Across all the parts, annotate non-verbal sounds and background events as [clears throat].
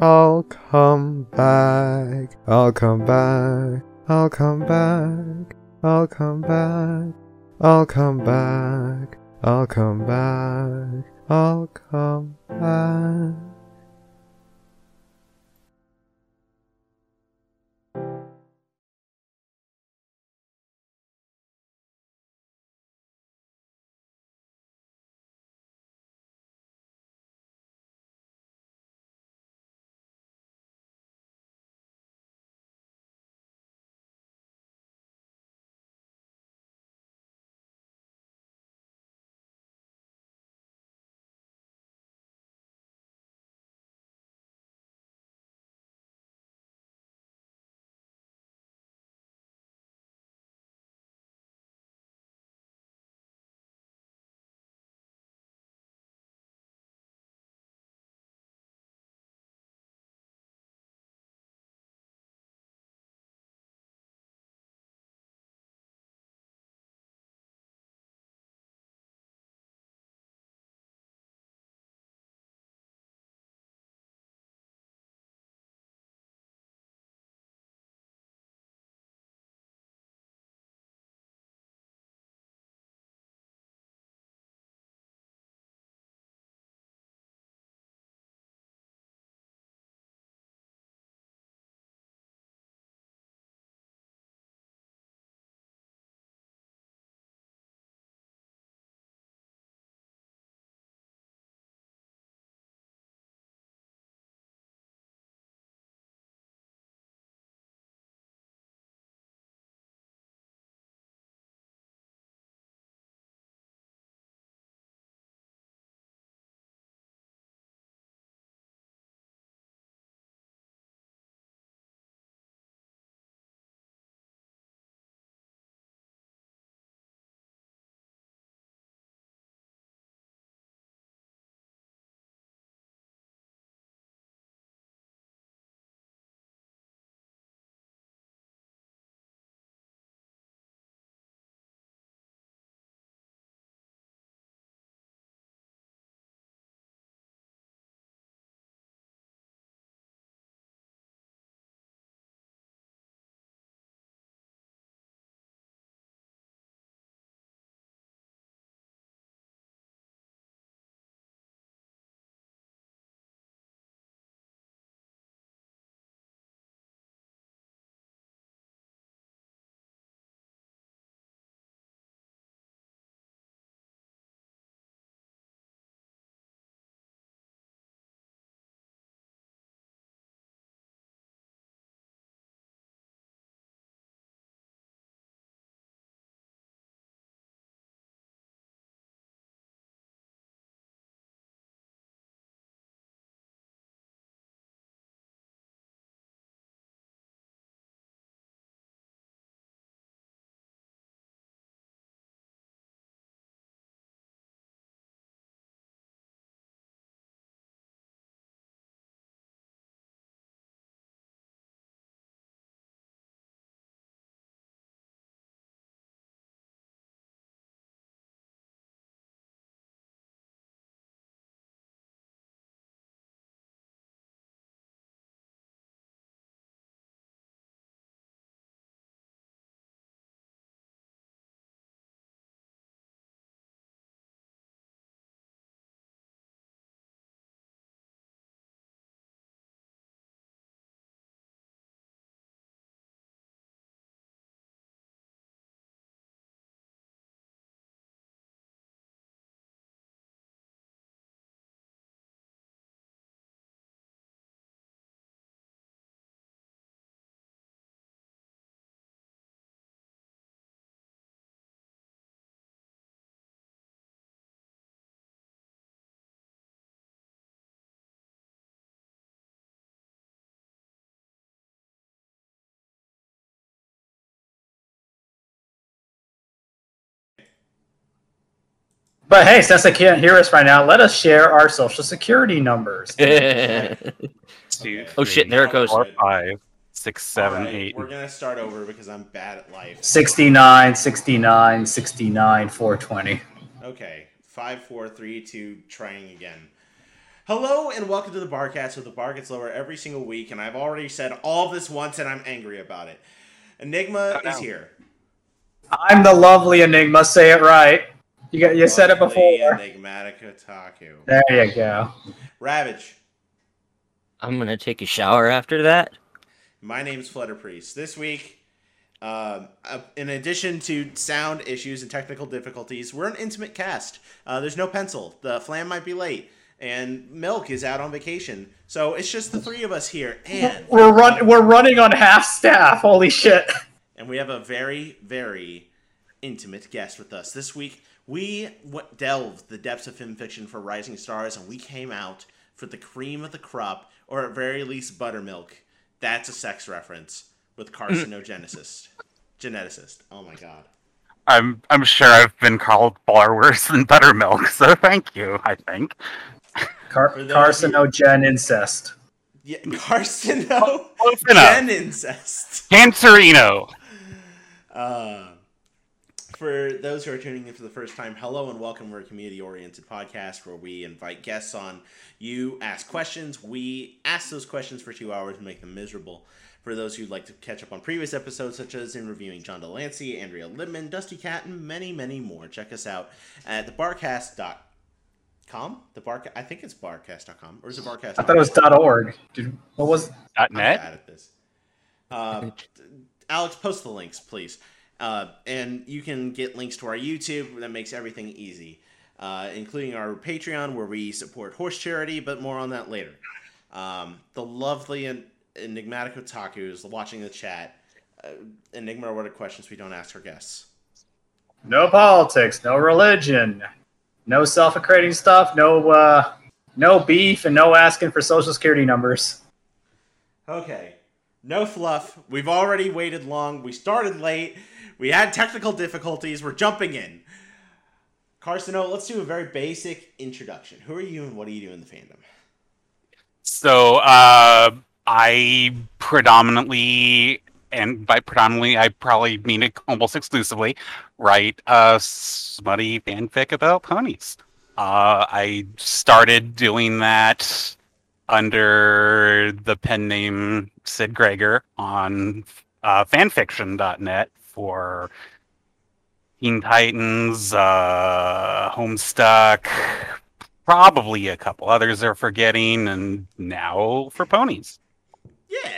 I'll come back. I'll come back. I'll come back. I'll come back. I'll come back. I'll come back. I'll come back. But hey, since they can't hear us right now, let us share our social security numbers. [laughs] Two, Oh, shit, there it goes. Four, five, six, seven, Alright, eight. We're gonna start over because I'm bad at life. 69, 69, 69, 420. Okay, five, four, three, two. Trying again. Hello and welcome to the Barcast, where the bar gets lower every single week, and I've already said all this once, and I'm angry about it. Enigma Oh, is here. I'm the lovely Enigma. Say it right. You got you said it before. Enigmatic Otaku. There you go. Ravage. I'm gonna take a shower after that. My name's Flutter Priest. This week, um, uh, in addition to sound issues and technical difficulties, we're an intimate cast. Uh, there's no pencil. The flam might be late, and Milk is out on vacation. So it's just the three of us here, and We're run we're running on half staff. Holy shit. and we have a very, very intimate guest with us this week. We w- delved the depths of film fiction for Rising Stars, and we came out for the cream of the crop, or at very least buttermilk. That's a sex reference with carcinogenicist, [laughs] geneticist. Oh my god. I'm I'm sure I've been called far worse than buttermilk, so thank you. I think. Car- For those who- carcinogen incest. Yeah, carcino Close enough. gen incest. Cancerino. Uh, for those who are tuning in for the first time, hello and welcome. We're a community oriented podcast where we invite guests on. You ask questions. We ask those questions for two hours and make them miserable. For those who'd like to catch up on previous episodes, such as in reviewing John de Lancie, Andrea Libman, Dusty Cat, and many, many more, check us out at thebarcast.com. The bar, I think it's barcast.com, or is it barcast? I thought it was .org. Dude, what was Dot I'm net. bad at this. Uh, Alex, post the links, please. Uh, and you can get links to our YouTube. That makes everything easy, uh, including our Patreon, where we support horse charity, but more on that later. Um, the lovely and enigmatic otakus watching the chat. Uh, Enigma, what are questions we don't ask our guests? no politics, no religion, no self-accrediting stuff, no uh no beef and no asking for social security numbers. Okay. No fluff. We've already waited long. We started late. We had technical difficulties. We're jumping in. Carcino, let's do a very basic introduction. Who are you and what do you do in the fandom? So uh, I predominantly, and by predominantly, I probably mean it almost exclusively, write uh, smutty fanfic about ponies. Uh, I started doing that under the pen name Sid Greger on uh, fanfiction.net for Teen Titans, uh, Homestuck, probably a couple others are forgetting, and now for ponies. Yeah.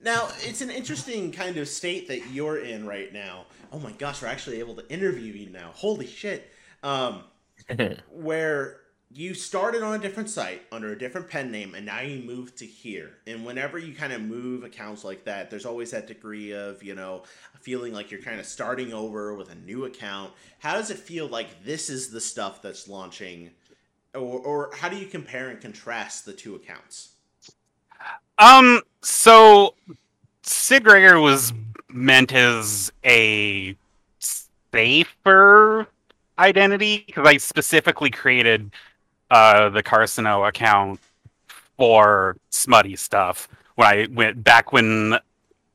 Now, it's an interesting kind of state that you're in right now. Oh my gosh, we're actually able to interview you now. Holy shit. Um, [laughs] where you started on a different site under a different pen name and now you moved to here. And whenever you kind of move accounts like that, there's always that degree of, you know, feeling like you're kind of starting over with a new account. How does it feel like this is the stuff that's launching? Or, or how do you compare and contrast the two accounts? Um, so Sid Greger was meant as a safer identity because I specifically created uh, the Carcino account for smutty stuff when I went back when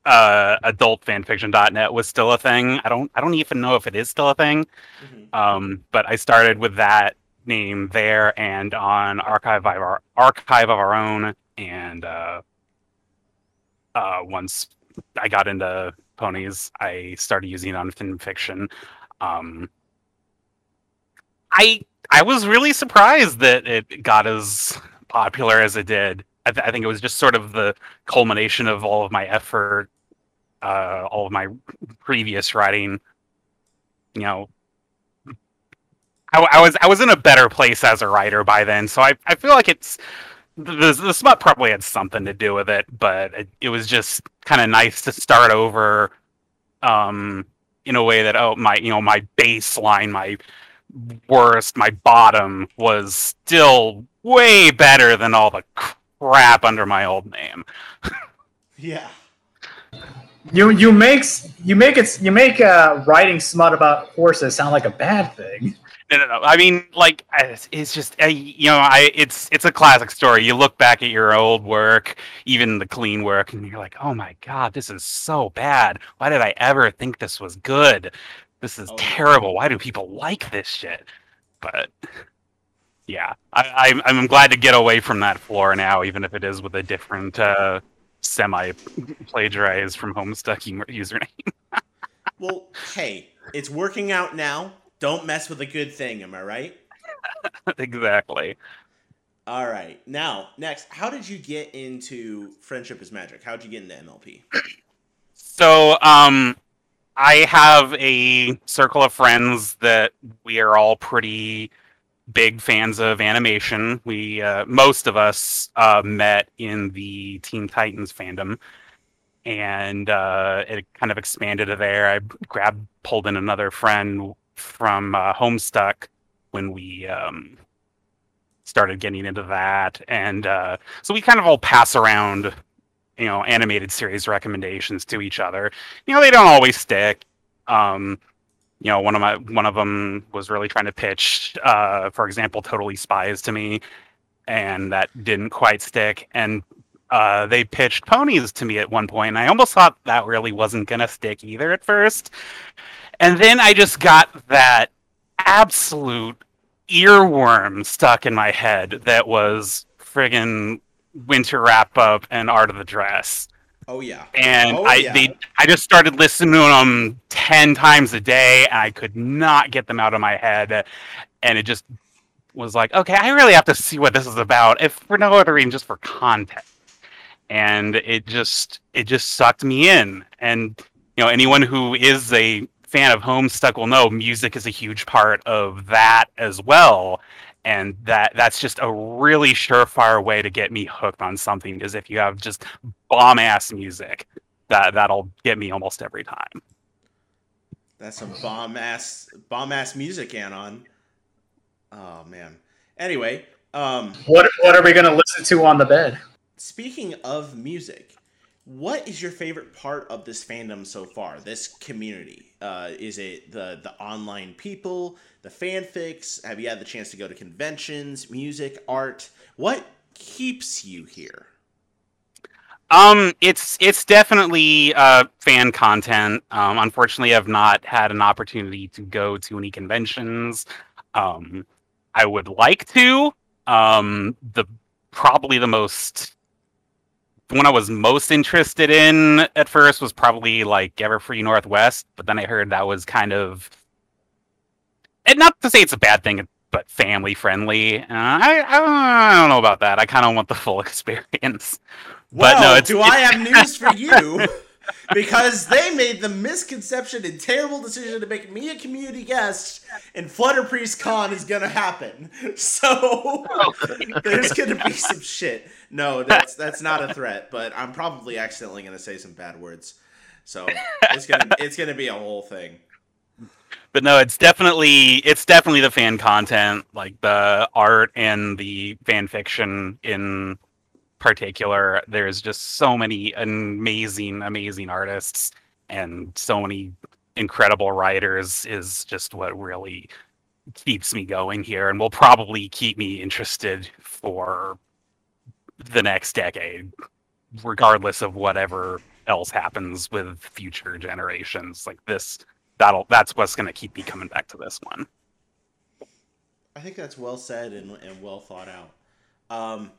uh, adultfanfiction.net was still a thing. I don't I don't even know if it is still a thing. Mhm. Um, but I started with that name there and on archive of our archive of our own and uh, uh, once I got into ponies, I started using it on fiction. Um, I I was really surprised that it got as popular as it did. I, th- I think it was just sort of the culmination of all of my effort, uh, all of my previous writing. You know, I, I was I was in a better place as a writer by then, so I I feel like it's the the smut probably had something to do with it, but it, it was just kind of nice to start over, um, in a way that oh my you know my baseline my worst my bottom was still way better than all the crap under my old name. [laughs] Yeah. You you makes you make it you make uh, writing smut about horses sound like a bad thing. No, no, no. I mean, like, it's just, uh, you know, I it's it's a classic story. You look back at your old work, even the clean work, and you're like, oh my god, this is so bad. Why did I ever think this was good? This is Oh, terrible. Why do people like this shit? But yeah, I, I'm I'm glad to get away from that floor now, even if it is with a different uh, semi plagiarized from Homestuck [laughs] username. Well, hey, it's working out now. Don't mess with a good thing, am I right? [laughs] exactly. All right. Now, next, how did you get into Friendship is Magic? How did you get into MLP? [clears throat] So, um, I have a circle of friends that we are all pretty big fans of animation. We uh, most of us uh, met in the Teen Titans fandom, and uh, it kind of expanded there. I grabbed, pulled in another friend from uh, Homestuck when we um, started getting into that, and uh, so we kind of all pass around, you know, animated series recommendations to each other. You know, they don't always stick. Um, you know, one of my one of them was really trying to pitch, uh, for example, Totally Spies to me, and that didn't quite stick. And uh, they pitched ponies to me at one point, and I almost thought that really wasn't gonna stick either at first. And then I just got that absolute earworm stuck in my head that was friggin' Winter Wrap Up and Art of the Dress Oh yeah. and Oh, I yeah. they I just started listening to them ten times a day, and I could not get them out of my head, and it just was like, okay, I really have to see what this is about, if for no other reason, just for content. And it just it just sucked me in, and you know anyone who is a fan of Homestuck will know music is a huge part of that as well. And that that's just a really surefire way to get me hooked on something is if you have just bomb ass music that that'll get me almost every time. That's some bomb ass bomb ass music, Anon. Oh man. Anyway, um, What what are we gonna listen to on the bed? speaking of music, what is your favorite part of this fandom so far? This community? Uh, is it the the online people, the fanfics? Have you had the chance to go to conventions, music, art? What keeps you here? Um, it's it's definitely uh, fan content. Um, unfortunately, I've not had an opportunity to go to any conventions. Um, I would like to. Um, the probably the most the one I was most interested in at first was probably like Everfree Northwest, but then I heard that was kind of, and not to say it's a bad thing, but family friendly. Uh, I, I don't- know about that. I kind of want the full [laughs] experience. Well, But no, it's- do I have news for you? [laughs] because they made the misconception and terrible decision to make me a community guest, and Flutter Priest Con is gonna happen. [laughs] So [laughs] there's gonna be some shit. No, that's that's not a threat, but I'm probably accidentally gonna say some bad words. So it's gonna it's gonna be a whole thing. but no, it's definitely it's definitely the fan content, like the art and the fan fiction in particular. There's just so many amazing, amazing artists and so many incredible writers is just what really keeps me going here and will probably keep me interested for the next decade, regardless of whatever else happens with future generations. Like this that'll that's what's going to keep me coming back to this one. I think that's well said and, and well thought out. Um,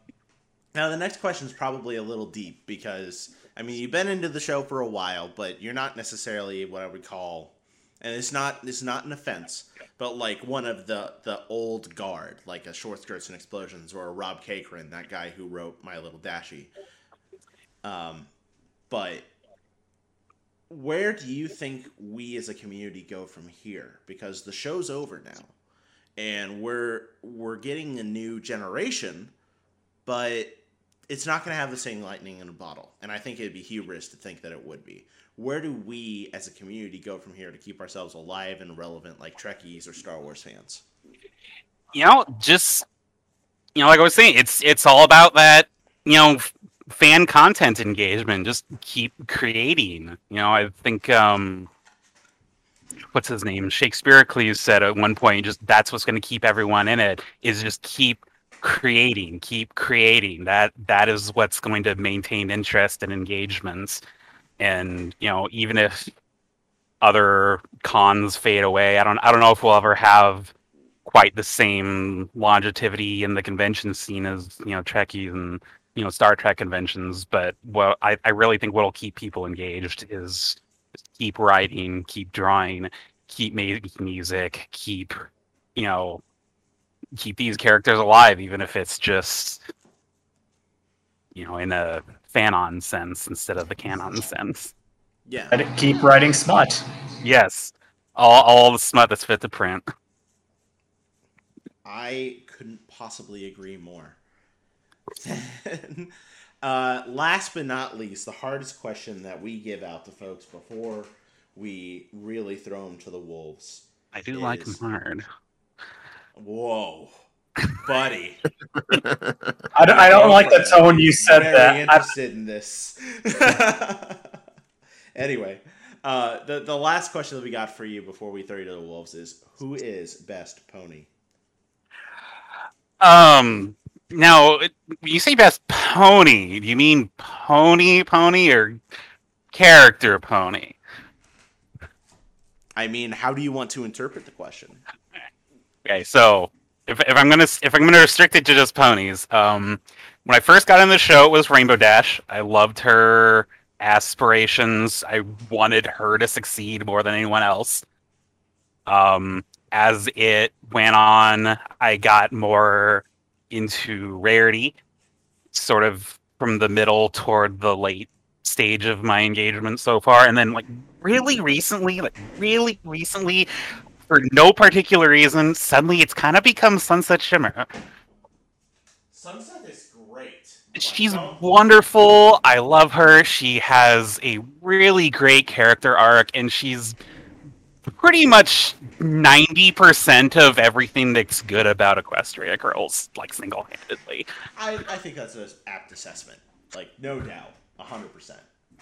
now, the next question is probably a little deep because, I mean, you've been into the show for a while, but you're not necessarily what I would call, and it's not it's not an offense, but like one of the the old guard, like a Short Skirts and Explosions or a Rob Cakeran, that guy who wrote My Little Dashie. Um, but where do you think we as a community go from here? Because the show's over now and we're we're getting a new generation, but it's not going to have the same lightning in a bottle. And I think it'd be hubris to think that it would be. Where do we as a community go from here to keep ourselves alive and relevant like Trekkies or Star Wars fans? You know, just you know, like I was saying, it's it's all about that. You know, fan content engagement. Just keep creating. You know, I think um, what's his name? Shakespeare Cleese said at one point, just that's what's going to keep everyone in it. Is just keep creating, keep creating. That that is what's going to maintain interest and engagements. And you know, even if other cons fade away, I don't I don't know if we'll ever have quite the same longevity in the convention scene as you know Trekkies and you know Star Trek conventions. But what I, I really think what'll keep people engaged is keep writing, keep drawing, keep making music, keep you know keep these characters alive, even if it's just you know in a fanon sense instead of the canon sense. Yeah. I'd keep writing smut. Yes, all all the smut that's fit to print. I couldn't possibly agree more. [laughs] uh, last but not least, the hardest question that we give out to folks before we really throw them to the wolves. I do like them hard. Whoa, buddy. I don't, I don't like the tone you said Very that. I, interested in this. [laughs] anyway, uh, the the last question that we got for you before we throw you to the wolves is who is best pony? Um, now when you say best pony, do you mean pony pony or character pony? I mean, how do you want to interpret the question? Okay, so if, if I'm gonna if I'm gonna restrict it to just ponies, um, when I first got in the show, it was Rainbow Dash. I loved her aspirations. I wanted her to succeed more than anyone else. Um, as it went on, I got more into rarity, sort of from the middle toward the late stage of my engagement so far, and then like really recently, like really recently, for no particular reason, suddenly it's kind of become Sunset Shimmer. Sunset is great. She's wonderful. I love her. She has a really great character arc, and she's pretty much 90% of everything that's good about Equestria Girls, like single handedly. I, I think that's an apt assessment. Like, no doubt. 100%.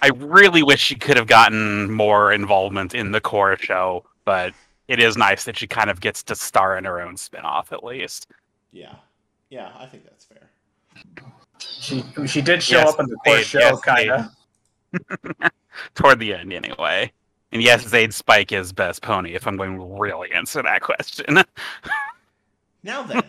I really wish she could have gotten more involvement in the core show, but it is nice that she kind of gets to star in her own spin off at least. Yeah. Yeah, I think that's fair. she she did show Yes, up in the core Zayd, show, yes, kind of. [laughs] Toward the end, anyway. And yes, Zayd Spike is best pony, if I'm going to really answer that question. [laughs] Now then,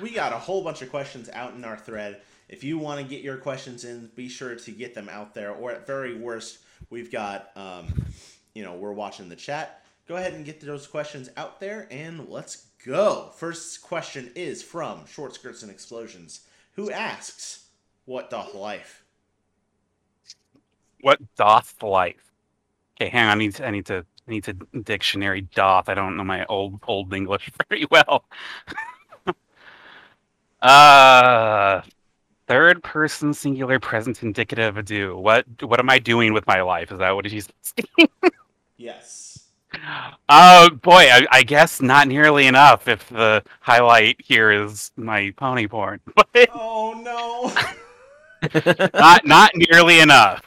we got a whole bunch of questions out in our thread. If you want to get your questions in, be sure to get them out there. Or at very worst, we've got, um, you know, we're watching the chat. Go ahead and get those questions out there, and let's go. First question is from Short Skirts and Explosions, who asks, "What doth life?" what doth life? Okay, hang on. I need to, I need to, I need to dictionary doth. I don't know my old old English [laughs] very well. [laughs] uh, third person singular present indicative do. What what am I doing with my life? Is that what he's [laughs] saying? Yes. Oh boy, I, I guess not nearly enough. If the highlight here is my pony porn, [laughs] but Oh no. [laughs] not not nearly enough.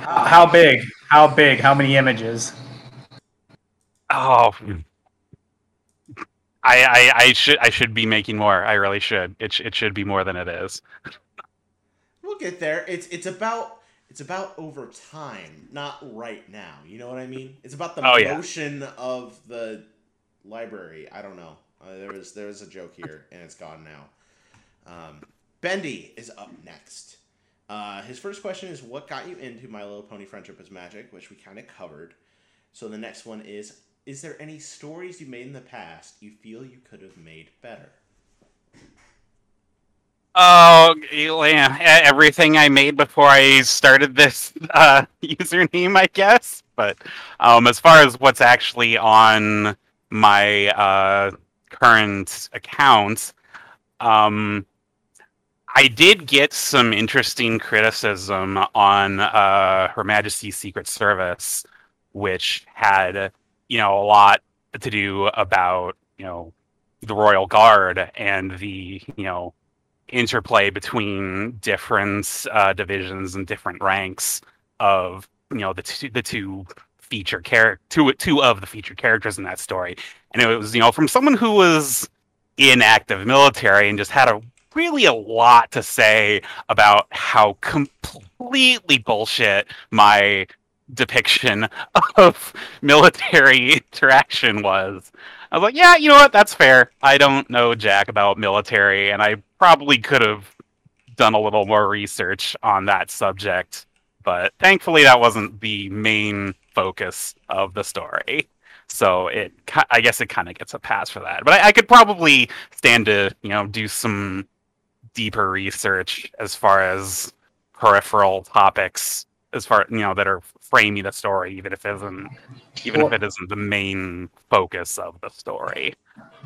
How, how big? How big? How many images? Oh, I, I I should I should be making more. I really should. It it should be more than it is. We'll get there. It's it's about it's about over time, not right now. You know what I mean? It's about the Oh, yeah. motion of the library. I don't know. Uh, there was there was a joke here, and it's gone now. Um, Bendy is up next. Uh, his first question is, "What got you into My Little Pony: Friendship is Magic?" Which we kind of covered. So the next one is, "Is there any stories you made in the past you feel you could have made better?" Oh, yeah, everything I made before I started this uh, [laughs] username, I guess. But um, as far as what's actually on my uh, current account, um, I did get some interesting criticism on uh, Her Majesty's Secret Service, which had, you know, a lot to do about, you know, the Royal Guard and the, you know, interplay between different uh, divisions and different ranks of you know the two the two feature character two two of the featured characters in that story. And it was you know from someone who was in active military and just had a really a lot to say about how completely bullshit my depiction [laughs] of military interaction was. I was like, yeah, you know what? That's fair. I don't know jack about military, and I probably could have done a little more research on that subject. But thankfully, that wasn't the main focus of the story. So it, I guess, it kind of gets a pass for that. But I, I could probably stand to, you know, do some deeper research as far as peripheral topics, as far you know, that are framing the story, even if it isn't, even if it isn't the main focus of the story.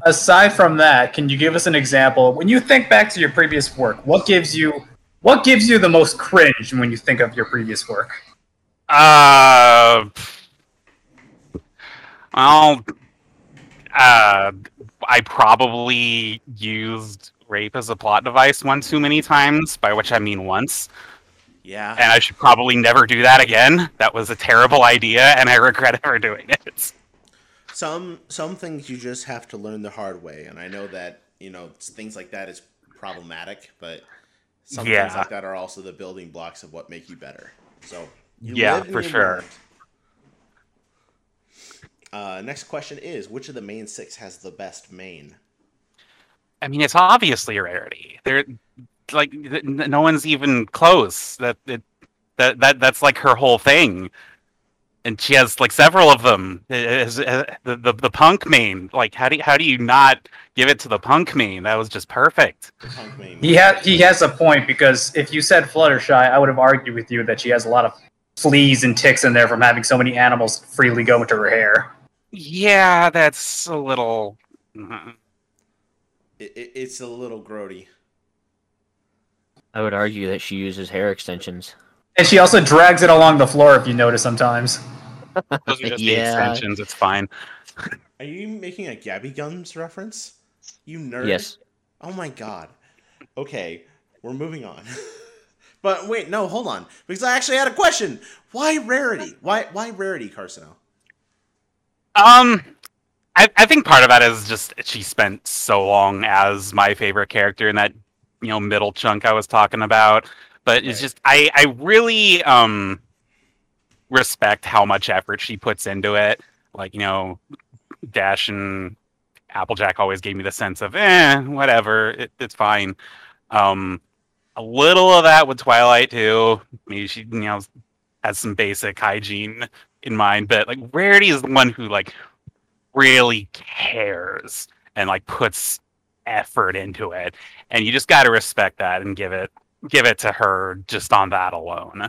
Aside from that, can you give us an example? When you think back to your previous work, what gives you what gives you the most cringe when you think of your previous work? Uh, well, uh, I probably used rape as a plot device one too many times, by which I mean once, Yeah. and I should probably never do that again. That was a terrible idea, and I regret ever doing it. some some things you just have to learn the hard way and i know that you know things like that is problematic but some things like that are also the building blocks of what make you better so you Yeah, live for sure. uh, next question is which of the main six has the best mane I mean, it's obviously a rarity. There, like, th- no one's even close. That it, that that that's like her whole thing, and she has like several of them. It is- the, the the punk mane. Like, how do you, how do you not give it to the punk mane? That was just perfect. He ha- he has a point because if you said Fluttershy, I would have argued with you that she has a lot of fleas and ticks in there from having so many animals freely go into her hair. Yeah, that's a little. It, it, it's a little grody I would argue that she uses hair extensions. And she also drags it along the floor if you notice sometimes. [laughs] Those are just the extensions. It's fine. are you making a gabby gums reference you nerd Yes. oh my god okay we're moving on [laughs] but wait no hold on because i actually had a question why rarity why why rarity Carcino Um, I, I think part of that is just she spent so long as my favorite character in that you know middle chunk I was talking about. But it's Right. just I I really um respect how much effort she puts into it. Like you know, Dash and Applejack always gave me the sense of eh whatever it, it's fine. Um, a little of that with Twilight too. Maybe she you know has some basic hygiene in mind, but like Rarity is the one who like really cares and like puts effort into it, and you just got to respect that and give it give it to her just on that alone.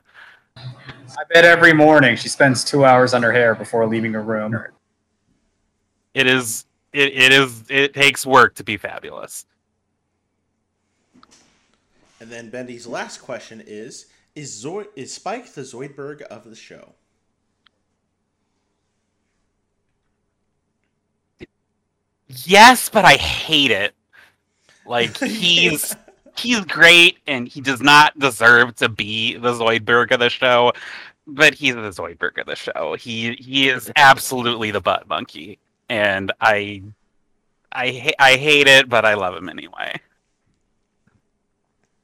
I bet every morning she spends two hours on her hair before leaving her room. It is it, it is it takes work to be fabulous. And then Bendy's last question is: Is Zoid is Spike the Zoidberg of the show? Yes, but I hate it. Like [laughs] he's he's great and he does not deserve to be the Zoidberg of the show, but he's the Zoidberg of the show. He he is absolutely the butt monkey, and I I ha- I hate it, but I love him anyway.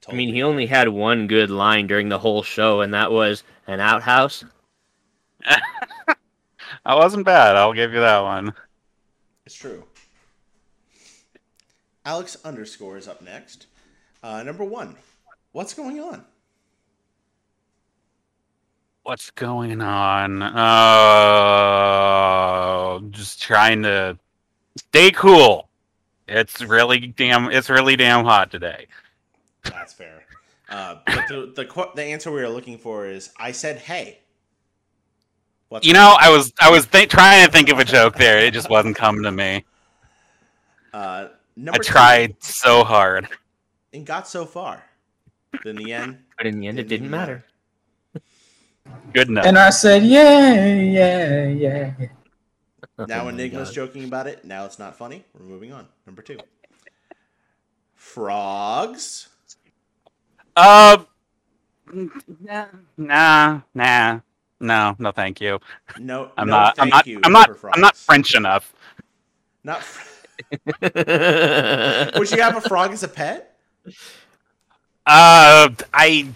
I mean, he only had one good line during the whole show, and that was an outhouse. [laughs] That wasn't bad. I'll give you that one. It's true. Alex underscore is up next. Uh, number one, what's going on? What's going on? Oh, just trying to stay cool. It's really damn. It's really damn hot today. That's fair. Uh, but the, the the answer we were looking for is I said hey. What's You know, I was I was th- trying to think of a joke there. It just wasn't coming to me. uh, I number two, tried so hard. and got so far. But in the end, But in the end, it didn't matter. [laughs] Good enough. And I said, yeah, yeah, yeah. now Oh my Enigma's God. joking about it. Now it's not funny. We're moving on. Number two. Frogs. Uh, nah, nah, nah, no, no, thank you. No, I'm no not. I'm not. I'm not. I'm not. French enough. Not. Fr- [laughs] Would you have a frog as a pet? Uh, I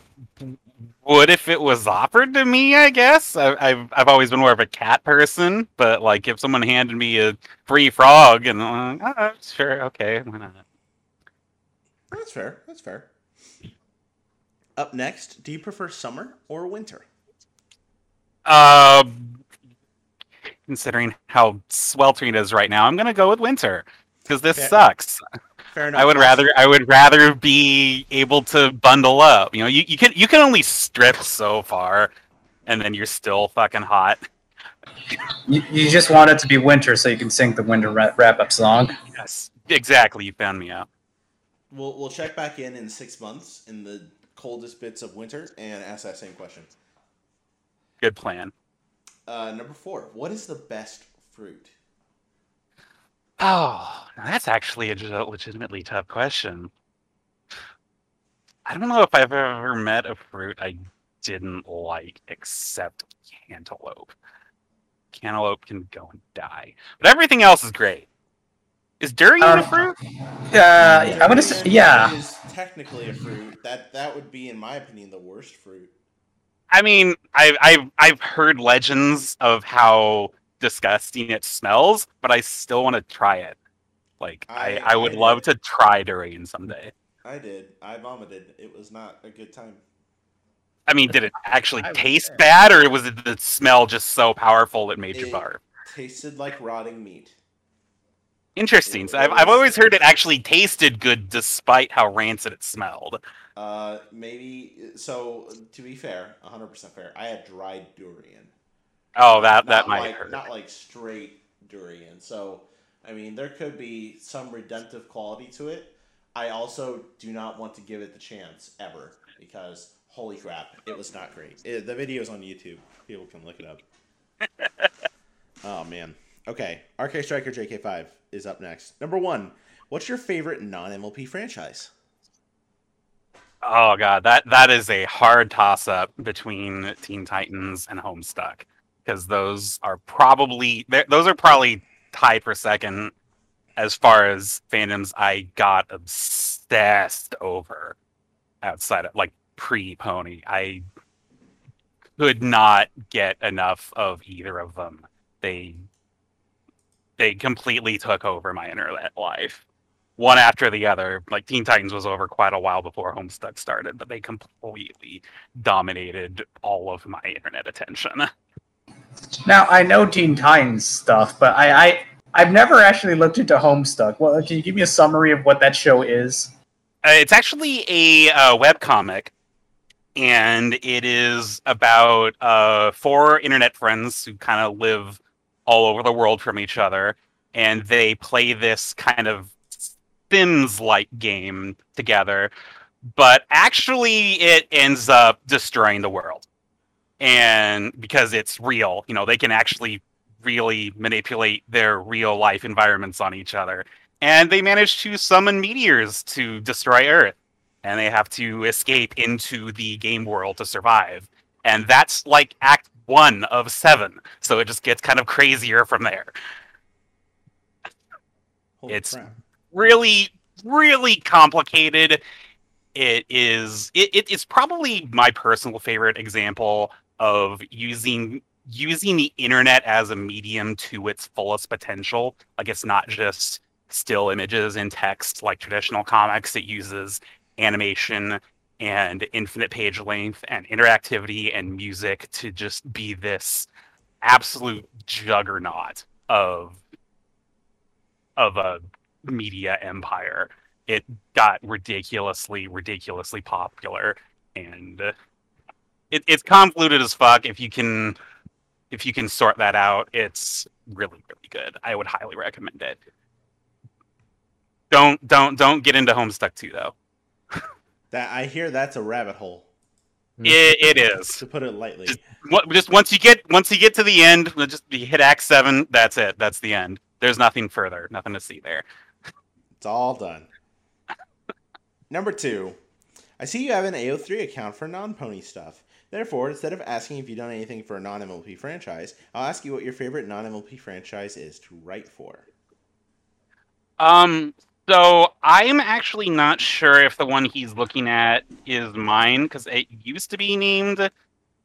would if it was offered to me. I guess I, I've I've always been more of a cat person, but like if someone handed me a free frog and uh, uh, sure, okay, why not? That's fair. That's fair. Up next, do you prefer summer or winter? Uh, considering how sweltering it is right now, I'm gonna go with winter because this Yeah. sucks. Fair enough. I would rather I would rather be able to bundle up. You know, you, you can you can only strip so far, and then you're still fucking hot. You, you just want it to be winter so you can sing the winter wrap up song. Yes, exactly. You found me out. We'll we'll check back in in six months in the coldest bits of winter and ask that same question. Good plan. Uh, number four. What is the best fruit? Oh, now that's actually a legitimately tough question. I don't know if I've ever met a fruit I didn't like except cantaloupe. Cantaloupe can go and die, but everything else is great. Is durian a Um, fruit? Uh, I'm gonna say, yeah. Is technically a fruit. That that would be, in my opinion, the worst fruit. I mean, I've I've I've heard legends of how disgusting it smells, but I still want to try it. Like I, I- I, would I love to try durian someday. I did. I vomited. It was not a good time. I mean, did it actually taste say. bad, or was it the smell just so powerful it made you It- barf? Tasted like rotting meat. Interesting. So I've, I've always heard it actually tasted good despite how rancid it smelled. Uh, maybe so. To be fair, 100% fair. I had dried durian. Oh, that that Not might like, hurt. Not like straight durian. So, I mean, there could be some redemptive quality to it. I also do not want to give it the chance ever because holy crap, it was not great. It, the video's on YouTube. People can look it up. [laughs] oh man. Okay, RK Striker JK5 is up next. Number one. What's your favorite non-MLP franchise? Oh god, that that is a hard toss up between Teen Titans and Homestuck because those are probably those are probably tied for second as far as fandoms I got obsessed over outside of like pre Pony. I could not get enough of either of them. They they completely took over my internet life one after the other. Like Teen Titans was over quite a while before Homestuck started, but they completely dominated all of my internet attention. Now I know Teen Titans stuff, but I, I I've never actually looked into Homestuck. Well, can you give me a summary of what that show is? Uh, it's actually a uh, web comic, and it is about uh, four internet friends who kind of live all over the world from each other, and they play this kind of Sims-like game together. But actually, it ends up destroying the world, and because it's real, you know, they can actually really manipulate their real life environments on each other and they manage to summon meteors to destroy Earth, and they have to escape into the game world to survive. And that's like Act One of seven, so it just gets kind of crazier from there. Holy It's- crap. Really, really complicated. It is. It, it, it's probably my personal favorite example of using using the internet as a medium to its fullest potential. Like it's not just still images and text like traditional comics. It uses animation and infinite page length and interactivity and music to just be this absolute juggernaut of of a media empire. It got ridiculously, ridiculously popular, and uh, it, it's convoluted as fuck. If you can, if you can sort that out, it's really, really good. I would highly recommend it. Don't, don't, don't get into Homestuck 2 though. That I hear that's a rabbit hole, It, it is. to put it lightly. Just- just once you get once you get to the end, just you hit Act Seven. That's it. That's the end. There's nothing further. Nothing to see there. It's all done. Number two, I see you have an AO3 account for non-pony stuff. Therefore, instead of asking if you've done anything for a non-MLP franchise, I'll ask you what your favorite non-MLP franchise is to write for. Um, So I'm actually not sure if the one he's looking at is mine because it used to be named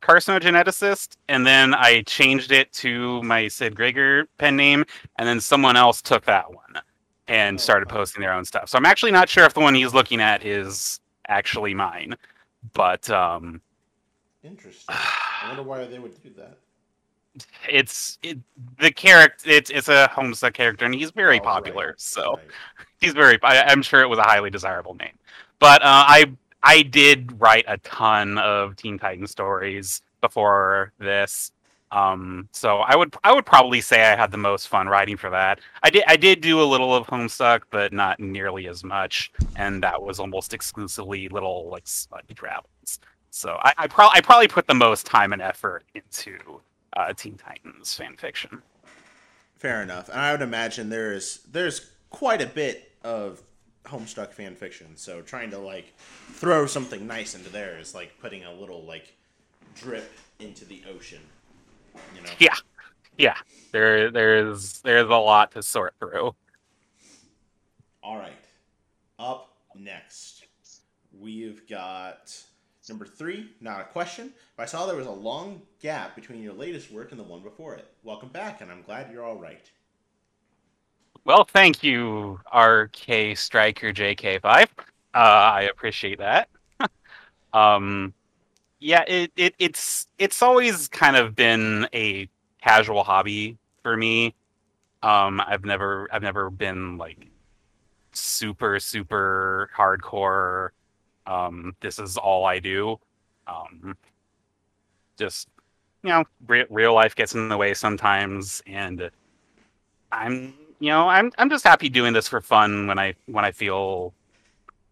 carcinogeneticist, and then I changed it to my Sid Greger pen name, and then someone else took that one and Oh, started posting their own stuff. So I'm actually not sure if the one he's looking at is actually mine, but um, Interesting. I wonder why they would do that. It's it, the character. It's it's a Homestuck character, and he's very Oh, right. popular. So. Right. [laughs] he's very I, i'm sure it was a highly desirable name but uh, i i did write a ton of teen titan stories before this um so i would i would probably say i had the most fun writing for that i did i did do a little of homestuck but not nearly as much and that was almost exclusively little like slutty travels so i I, pro- I probably put the most time and effort into uh, teen titans fan fiction Fair enough. And I would imagine there's there's quite a bit of Homestuck fan fiction. So trying to like throw something nice into there is like putting a little like drip into the ocean. You know. Yeah. yeah there there's there's a lot to sort through All right. Up next, we've got number three. Not a question. But I saw there was a long gap between your latest work and the one before it. Welcome back, and I'm glad you're all right. Well, thank you, RK Striker JK5. Uh, I appreciate that. [laughs] um, yeah, it, it it's it's always kind of been a casual hobby for me. Um, I've never I've never been like super super hardcore. Um, this is all I do. Um, just you know, re- real life gets in the way sometimes, and I'm you know i'm i'm just happy doing this for fun when i when i feel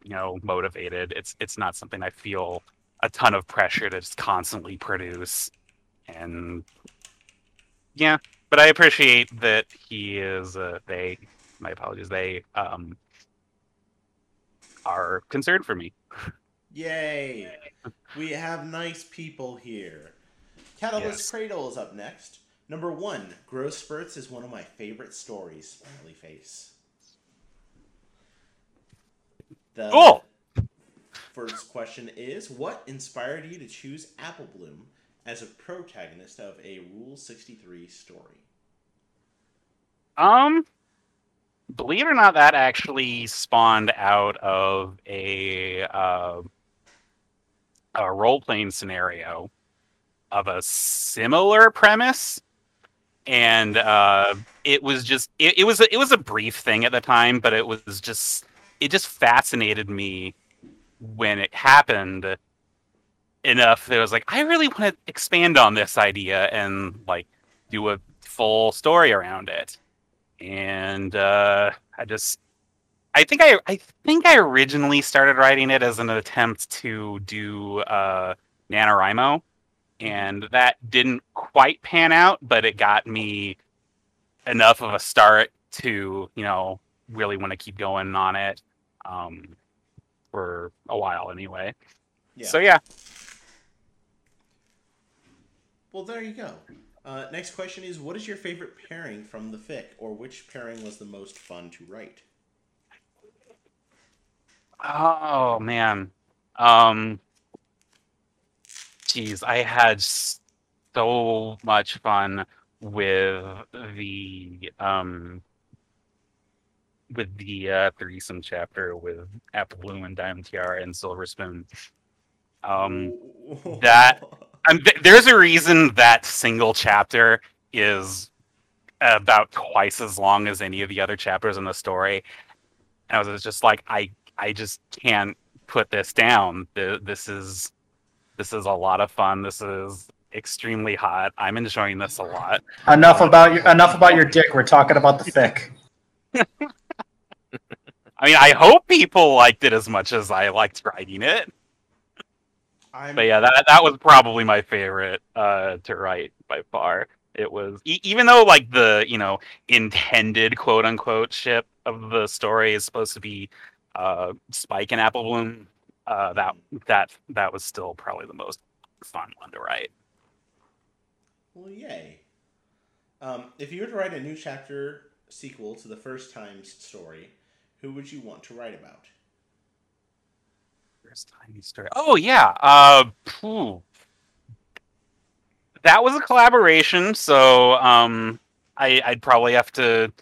you know motivated it's it's not something i feel a ton of pressure to just constantly produce and yeah but i appreciate that he is uh, they my apologies they um are concerned for me Yay! [laughs] We have nice people here. Catalyst Yes. Cradle is up next. Number one, Gross Spurts is one of my favorite stories. Smiley face. The Cool. first question is What inspired you to choose Apple Bloom as a protagonist of a Rule 63 story? Um, believe it or not, that actually spawned out of a uh, a role playing scenario of a similar premise, and uh, it was just it, it was a, it was a brief thing at the time, but it was just it just fascinated me when it happened enough that I was like, I really want to expand on this idea and like do a full story around it and uh, I just I think I I think I originally started writing it as an attempt to do uh, NaNoWriMo, and that didn't quite pan out, but it got me enough of a start to you know really want to keep going on it um, for a while anyway. Yeah. So yeah, Well, there you go. Uh, next question is What is your favorite pairing from the fic, or which pairing was the most fun to write? Oh man. Um Jeez, I had so much fun with the um with the uh threesome chapter with Apple Bloom and Diamond Tiara and Silver Spoon. Um that- [laughs] um, th- there's a reason that single chapter is about twice as long as any of the other chapters in the story. And I was just like, I I just can't put this down. This is this is a lot of fun. This is extremely hot. I'm enjoying this a lot. Enough about your enough about your dick. We're talking about the fic. [laughs] [laughs] I mean, I hope people liked it as much as I liked writing it. I'm, But yeah, that that was probably my favorite uh, to write by far. It was e- even though like the you know intended quote unquote ship of the story is supposed to be uh, Spike and Apple Bloom. Uh, that that that was still probably the most fun one to write. Well, yay. Um, if you were to write a new chapter sequel to the first time's story, who would you want to write about? First time story. Oh yeah. Uh, that was a collaboration, so um, I, I'd probably have to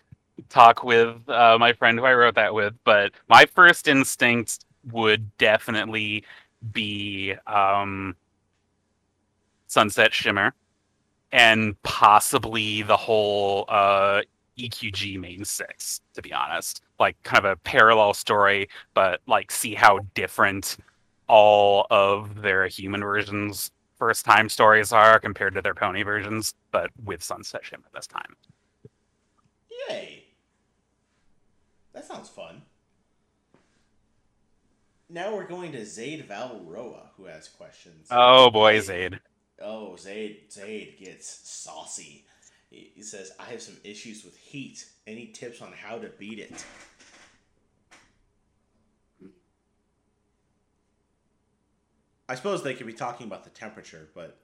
talk with uh, my friend who I wrote that with. But my first instinct would definitely be um, Sunset Shimmer, and possibly the whole uh, EQG main six. To be honest, like kind of a parallel story, but like see how different all of their human versions first time stories are compared to their pony versions, but with Sunset Shimmer this time. Yay! That sounds fun. Now we're going to Zaid Valroa, who has questions. Oh boy, Zaid. Oh, Zaid, Zaid gets saucy. He he says, I have some issues with heat. Any tips on how to beat it? I suppose they could be talking about the temperature, but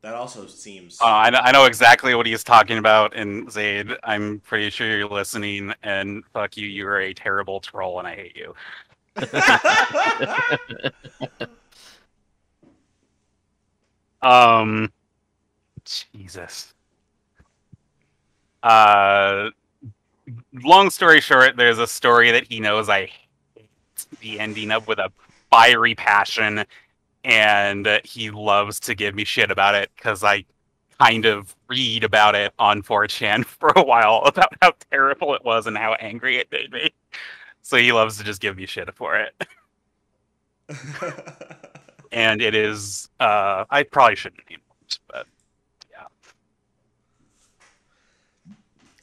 that also seems. Uh, I, know, I know exactly what he's talking about, and Zaid, I'm pretty sure you're listening, and fuck you, you are a terrible troll, and I hate you. [laughs] [laughs] Um, Jesus. Uh, long story short, there's a story that he knows I hate the ending up with a fiery passion, and he loves to give me shit about it because I kind of read about it on 4chan [laughs] for a while about how terrible it was and how angry it made me. So he loves to just give me shit for it. [laughs] And it is, uh, I probably shouldn't name it, but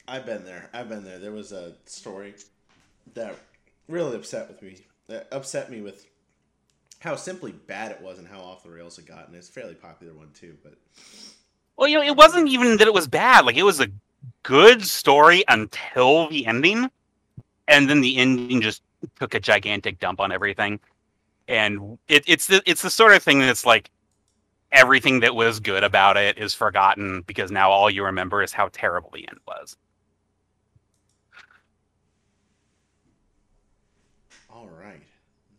I've been there. I've been there. There was a story that really upset with me. That upset me with how simply bad it was and how off the rails it got. And it's a fairly popular one too. But Well, you know, it wasn't even that it was bad. Like it was a good story until the ending, and then the ending just took a gigantic dump on everything. And it, it's the it's the sort of thing that's like everything that was good about it is forgotten because now all you remember is how terrible the end was. all right,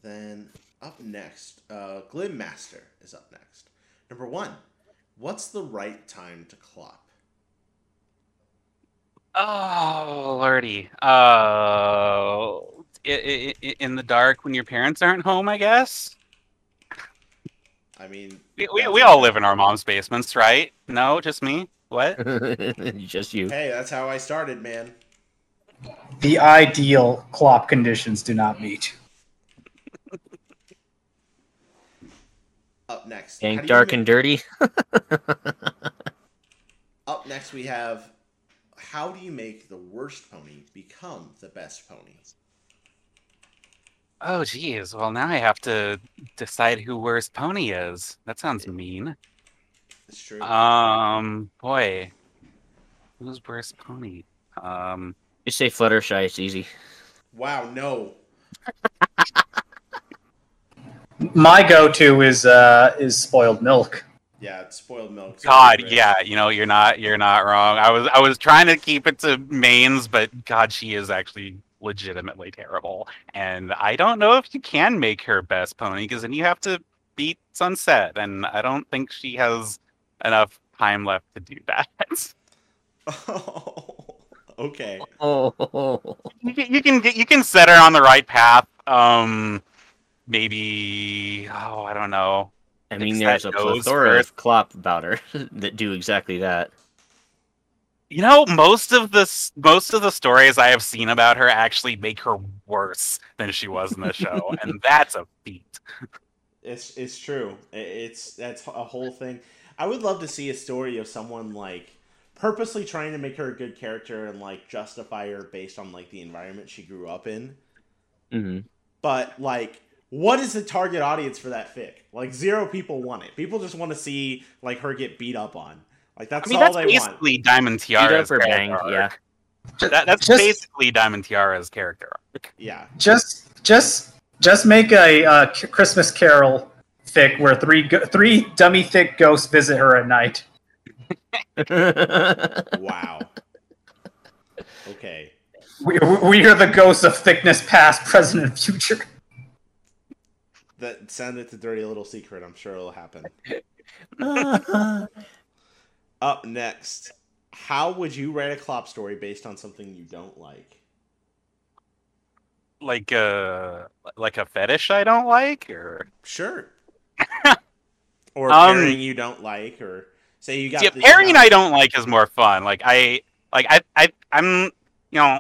then up next, uh, Glim Master is up next. Number one, what's the right time to clop? Oh lordy, uh, i- i- i- in the dark when your parents aren't home, I guess. I mean, We, we, we all live in our mom's basements, right? No, just me. What? [laughs] Just you. Hey, that's how I started, man. The ideal clop conditions do not meet. Up next, how Dank, do you dark, ma- and dirty. [laughs] Up next, we have how do you make the worst pony become the best pony? Oh, geez. Well, now I have to decide who worst pony is. That sounds mean. It's true. Um, boy, who's worst pony? Um, you say Fluttershy. It's easy. wow, no. [laughs] My go-to is uh, is spoiled milk. Yeah, it's spoiled milk. so God, great. yeah, you know, you're not, you're not wrong. I was, I was trying to keep it to mains, but God, she is actually legitimately terrible. And I don't know if you can make her best pony because then you have to beat Sunset, and I don't think she has enough time left to do that. [laughs] okay. Oh, you can you can get you can set her on the right path. Um, maybe oh I don't know. I mean, there's a that plethora first. of clop about her [laughs] that do exactly that. You know, most of the most of the stories I have seen about her actually make her worse than she was in the show, and [laughs] that's a feat. It's it's true. It's that's a whole thing. I would love to see a story of someone like purposely trying to make her a good character and like justify her based on like the environment she grew up in. hmm But like what is the target audience for that fic? Like zero people want it. People just want to see like her get beat up on. Like that's I mean, all that's they want. basically Diamond Beat up Tiara's character banged, arc. yeah. That, that's Just- basically Diamond Tiara's character arc. Yeah. Just just just make a uh, Christmas Carol fic where three three dummy thick ghosts visit her at night. [laughs] Wow. Okay. We, We, we are the ghosts of thickness past, present, and future. That send it to Dirty Little Secret. I'm sure it'll happen. [laughs] Up next, how would you write a clop story based on something you don't like? Like a like a fetish I don't like, or Sure. [laughs] or a Um, pairing you don't like, or say you got See, a pairing guy- I don't like is more fun. Like I like I I I'm you know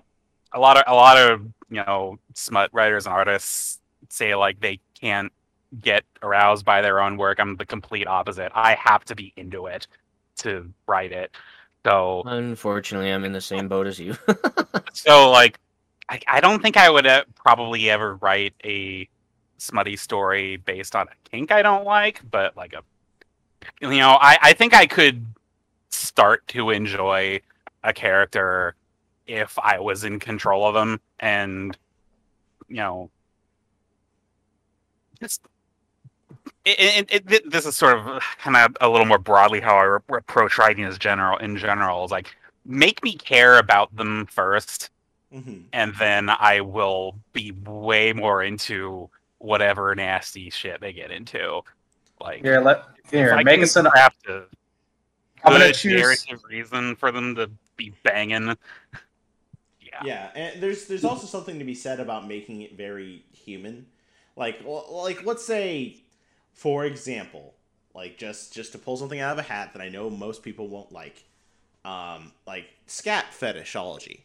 a lot of a lot of you know smut writers and artists say like they can't get aroused by their own work. I'm the complete opposite. I have to be into it to write it. So Unfortunately, I'm in the same boat as you. [laughs] so like I, I don't think I would uh, probably ever write a smutty story based on a kink I don't like, but like a you know, I, I think I could start to enjoy a character if I was in control of them and you know just it, it, it, this is sort of kind of a little more broadly how I re- approach writing as general in general is like make me care about them first Mhm. and then I will be way more into whatever nasty shit they get into. Like, Here, let if here, I make can us an. craft a I'm gonna good choose- reason for them to be banging. Yeah. Yeah, and there's there's also something to be said about making it very human. Like like let's say for example, like just just to pull something out of a hat that I know most people won't like. Um like scat fetishology.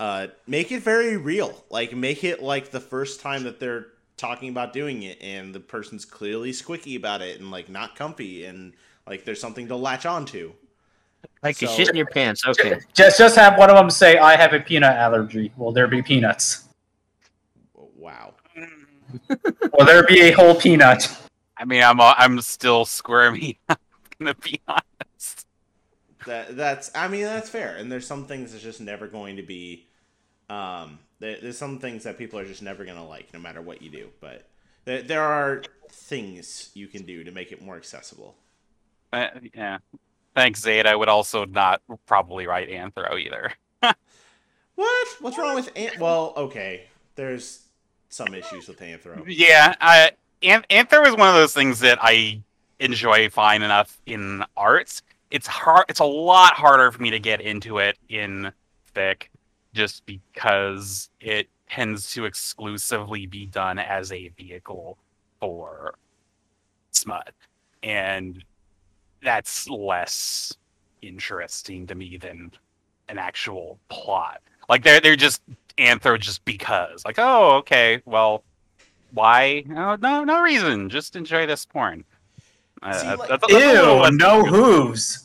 Uh make it very real. Like make it like the first time that they're talking about doing it and the person's clearly squicky about it and like not comfy and like there's something to latch onto. like you So- shit in your pants. Okay. Just just have one of them say, "I have a peanut allergy." Will there be peanuts? Wow. Will there be a whole peanut? I mean, I'm I'm still squirmy. [laughs] I'm gonna be honest. That that's I mean that's fair, and there's some things that's just never going to be. Um, there, there's some things that people are just never gonna like, no matter what you do. But there, there are things you can do to make it more accessible. Uh, yeah. Thanks, Zayd. I would also not probably write Anthro either. [laughs] What? What's wrong with Ant? Well, okay, there's some issues with Anthro. Yeah, I, An- Anthro is one of those things that I enjoy fine enough in arts. It's hard. It's a lot harder for me to get into it in thick, just because it tends to exclusively be done as a vehicle for smut, and that's less interesting to me than an actual plot. Like they're they're just Anthro just because. Like, oh, okay, well, why? No, no, no reason. Just enjoy this porn. Uh, See, that's- like- that's- that's Ew, no good. whoos.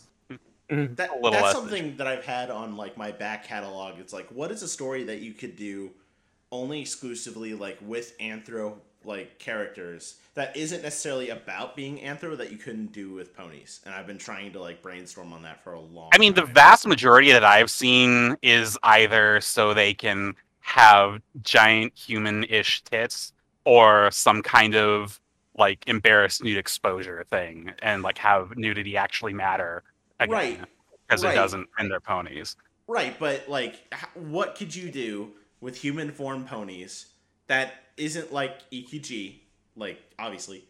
That, that's less something that I've had on like my back catalog. It's like, what is a story that you could do only exclusively like with anthro like characters that isn't necessarily about being anthro that you couldn't do with ponies? And I've been trying to like brainstorm on that for a long. I mean, the vast majority that I've seen is either so they can have giant human-ish tits, or some kind of like embarrassed nude exposure thing, and like have nudity actually matter again Right. because right. it doesn't in their ponies. Right, but like, what could you do with human form ponies that isn't like EQG, like obviously,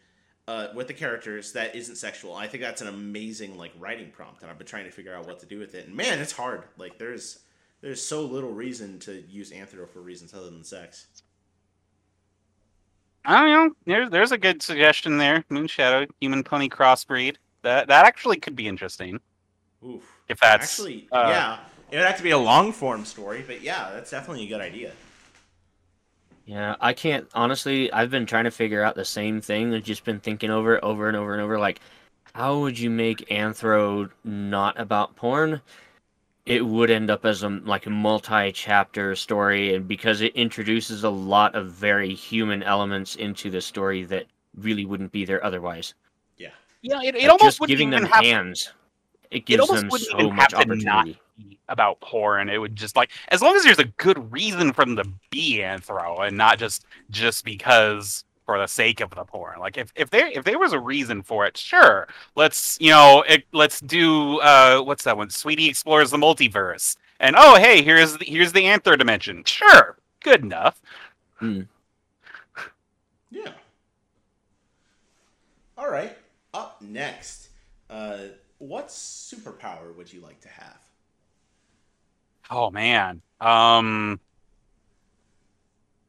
uh, with the characters that isn't sexual? I think that's an amazing like writing prompt, and I've been trying to figure out what to do with it. And man, it's hard. Like, there's there's so little reason to use anthro for reasons other than sex. I don't know. There's there's a good suggestion there. Moonshadow, human pony crossbreed. That that actually could be interesting Oof. if that's Actually, uh, yeah, it would have to be a long form story, but yeah, that's definitely a good idea. Yeah, I can't honestly. I've been trying to figure out the same thing. I've just been thinking over it over and over and over. Like, how would you make Anthro not about porn? It would end up as a like a multi-chapter story, and because it introduces a lot of very human elements into the story that really wouldn't be there otherwise. Yeah. Yeah, it, it Like, almost just giving them have hands. It it gives almost them so much have to not opportunity. be about porn. It would just like as long as there's a good reason for them to be anthro and not just just because for the sake of the porn. Like if if there if there was a reason for it, sure. Let's you know it, let's do uh what's that one? Sweetie explores the multiverse, And oh, hey, here's the, here's the Anthro dimension. Sure, good enough. Yeah. All right. Up next, uh, what superpower would you like to have? Oh man. Um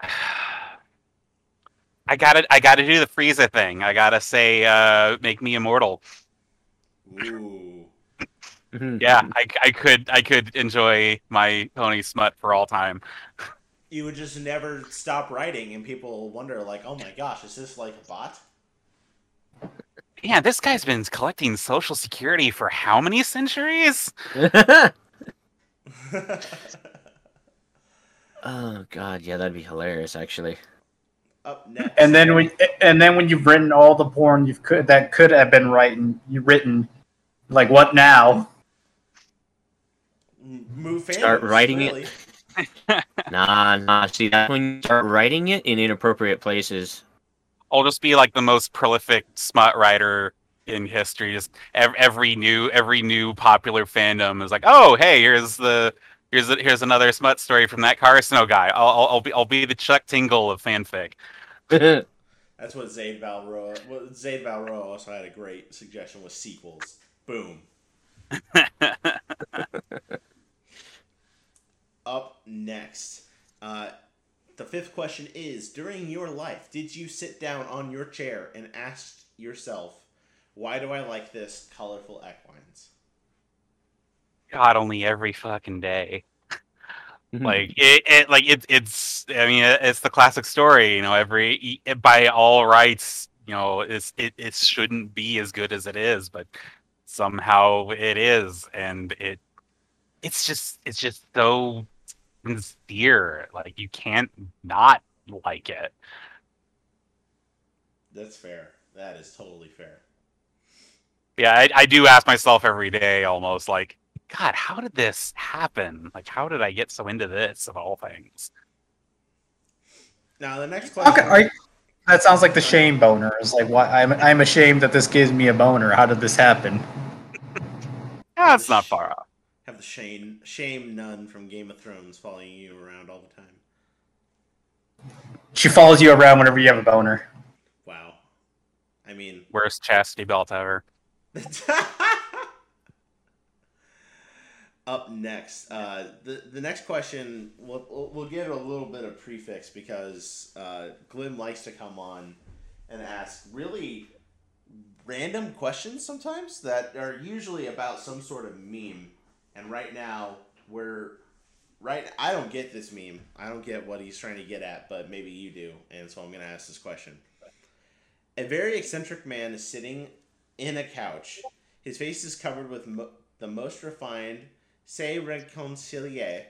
[sighs] I gotta I gotta do the Frieza thing. I gotta say uh make me immortal. Ooh. Yeah, I, I could I could enjoy my pony smut for all time. You would just never stop writing, and people wonder, like, oh my gosh, is this like a bot? Yeah, this guy's been collecting social security for how many centuries? [laughs] [laughs] oh god, yeah, that'd be hilarious actually. Up next. And then when and then when you've written all the porn you've could that could have been written, you written like what now? Move fans, Start writing it. [laughs] Nah, nah. See, that's when you start writing it in inappropriate places. I'll just be like the most prolific smut writer in history. Just every, every new every new popular fandom is like, oh hey, here's the here's a, here's another smut story from that Carcino guy. I'll, I'll I'll be I'll be the Chuck Tingle of fanfic. [laughs] That's what Zayd Valroa. Well, Zayd Valroa also had a great suggestion with sequels. Boom. [laughs] Up next, uh, the fifth question is: During your life, did you sit down on your chair and ask yourself, "Why do I like this colorful equines?" God, only every fucking day. [laughs] Hmm. like it, it like it, it's i mean it's the classic story you know every it, by all rights you know it's it, it shouldn't be as good as it is but somehow it is and it it's just it's just so sincere like you can't not like it That's fair. That is totally fair. Yeah I, I do ask myself every day almost like god how did this happen like how did i get so into this of all things Now the next question. Okay, are you- that sounds like the shame boner. It's like why I'm I'm ashamed that this gives me a boner. How did this happen? [laughs] that's not far off Have the shame shame nun from Game of Thrones following you around all the time. She follows you around whenever you have a boner. Wow. I mean, worst chastity belt ever [laughs] Up next, uh, the the next question we'll, we'll give it a little bit of prefix because uh, Glim likes to come on and ask really random questions sometimes that are usually about some sort of meme. And right now we're right. I don't get this meme. I don't get what he's trying to get at, but maybe you do. And so I'm gonna ask this question. A very eccentric man is sitting in a couch. His face is covered with mo- the most refined c'est réconcilier,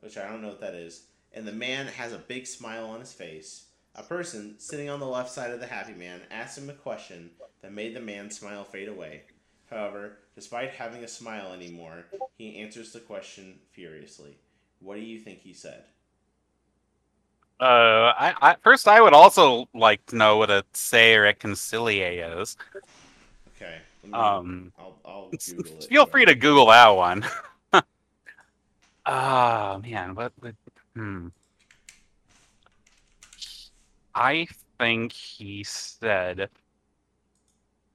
which I don't know what that is, and the man has a big smile on his face. A person sitting on the left side of the happy man asked him a question that made the man's smile fade away. However, despite having a smile anymore, he answers the question furiously. What do you think he said? Uh, I, I first I would also like to know what a say reconcilie is. Okay. me- Um, I'll, I'll Google it. feel free to Google that one. [laughs] Ah, man, what would? Hmm. I think he said,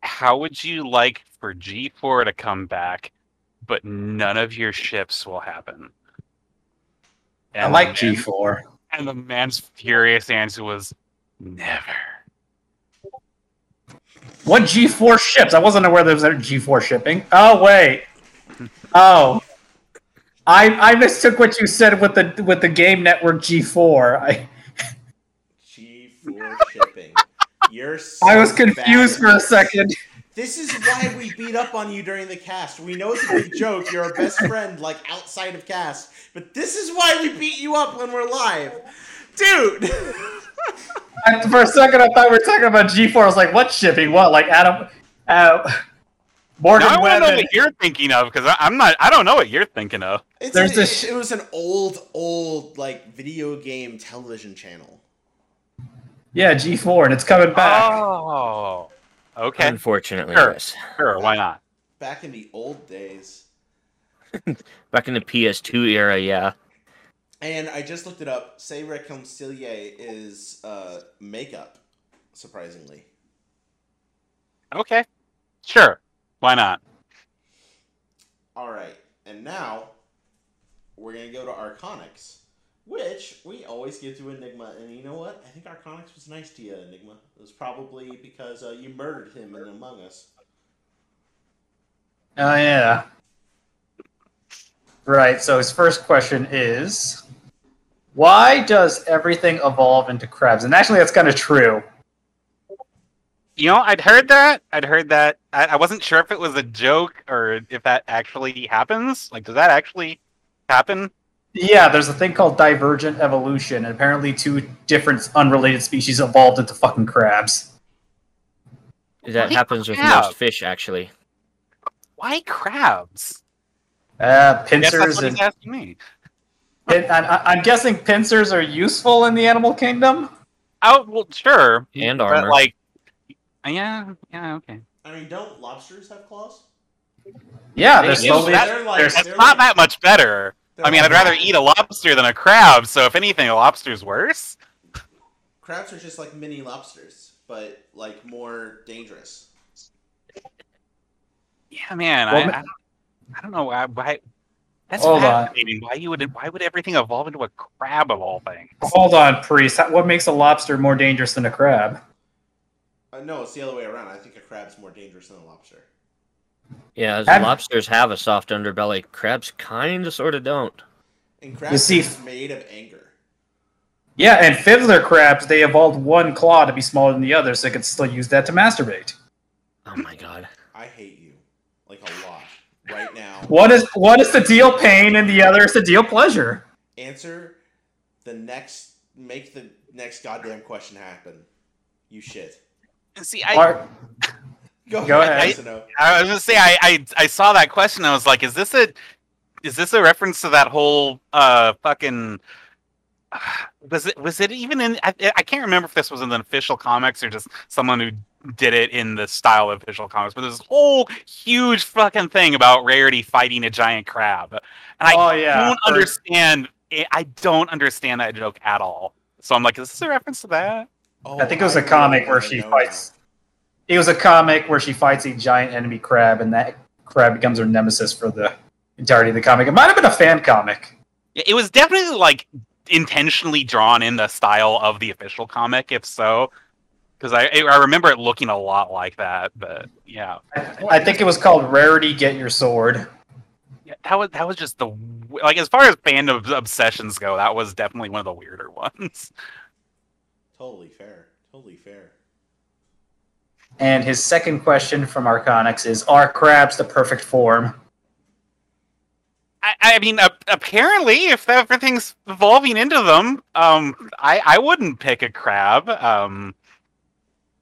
"How would you like for G4 to come back, but none of your ships will happen?" I like man- G4. And the man's furious answer was, "Never." What G4 ships? I wasn't aware there was a G4 shipping. Oh wait. Oh. I I mistook what you said with the with the game network G4. I G4 shipping. You're so I was confused bad. for a second. This is why we beat up on you during the cast. We know it's a big joke. You're our best friend, like outside of cast. But this is why we beat you up when we're live. Dude! [laughs] I- for a second, I thought we were talking about G4. I was like, what shipping? What? Like Adam, uh, Morgan Now I want to know what you're thinking of because I'm not. I don't know what you're thinking of. It's There's a- this- it, it was an old, old, like, video game television channel. Yeah, G4, and it's coming back. Oh, okay, Unfortunately, Sure. yes. sure. Why not? Back in the old days. [laughs] Back in the PS2 era, yeah. And I just looked it up. Say reconcilier is uh, makeup, surprisingly. Okay, sure. Why not? All right, and now we're gonna go to Arconics, which we always give to Enigma. And you know what? I think Arconics was nice to you, Enigma. It was probably because uh, you murdered him in Among Us. Oh yeah. Right. So his first question is, why does everything evolve into crabs? And actually, that's kind of true. You know, I'd heard that. I'd heard that. I, I wasn't sure if it was a joke or if that actually happens. Like, does that actually happen? Yeah, there's a thing called divergent evolution, and apparently two different unrelated species evolved into fucking crabs. That Why happens with most fish, actually. Why crabs? Uh, Yes, that's pincers what and he's asking me. Pin- I- I- I'm guessing pincers are useful in the animal kingdom. Oh, well, sure. And But armor. like, uh, yeah, yeah, okay. I mean, don't lobsters have claws? Yeah, They they're do. slowly. That- They're like- there's- That's they're not like- that much better. I mean, like I'd rather eat a lobster than a crab. So if anything, a lobster's worse. Crabs are just like mini lobsters, but like more dangerous. Yeah, man. Well, I, I, don't, I don't know why. why that's Hold on. fascinating. Why you would? Why would everything evolve into a crab of all things? Hold on, priest. What makes a lobster more dangerous than a crab? Uh, no, it's the other way around. I think a crab's more dangerous than a lobster. Yeah, as Have- lobsters have a soft underbelly. Crabs kind of, sort of don't. And crabs see- are made of anger. Yeah, and fiddler crabs, they evolved one claw to be smaller than the other, so they could still use that to masturbate. Oh my god. I hate you, like a lot, right now. One is one is to deal pain, and the other is to deal pleasure. Answer the next. Make the next goddamn question happen. You shit. See, I, Are- Go, Go ahead. ahead. Asino. I was gonna say, I, I, I saw that question. I was like, is this a, is this a reference to that whole uh fucking? [sighs] Was it was it even in? I, I can't remember if this was in the official comics or just someone who did it in the style of official comics. But there's this whole huge fucking thing about Rarity fighting a giant crab, and I oh yeah, don't For- understand. I don't understand that joke at all. So I'm like, is this a reference to that? Oh, I think it was a comic where she know fights. It was a comic where she fights a giant enemy crab, and that crab becomes her nemesis for the entirety of the comic. It might have been a fan comic. Yeah, It was definitely like intentionally drawn in the style of the official comic, if so. Because I I remember it looking a lot like that, but yeah, I think it was called Rarity Get Your Sword. yeah that was that was just the like as far as fandom obsessions go, that was definitely one of the weirder [laughs] ones. Totally fair. Totally fair. And his second question from Arconix is Are crabs the perfect form? I, I mean, a- apparently, if everything's evolving into them, um, I I wouldn't pick a crab. Um,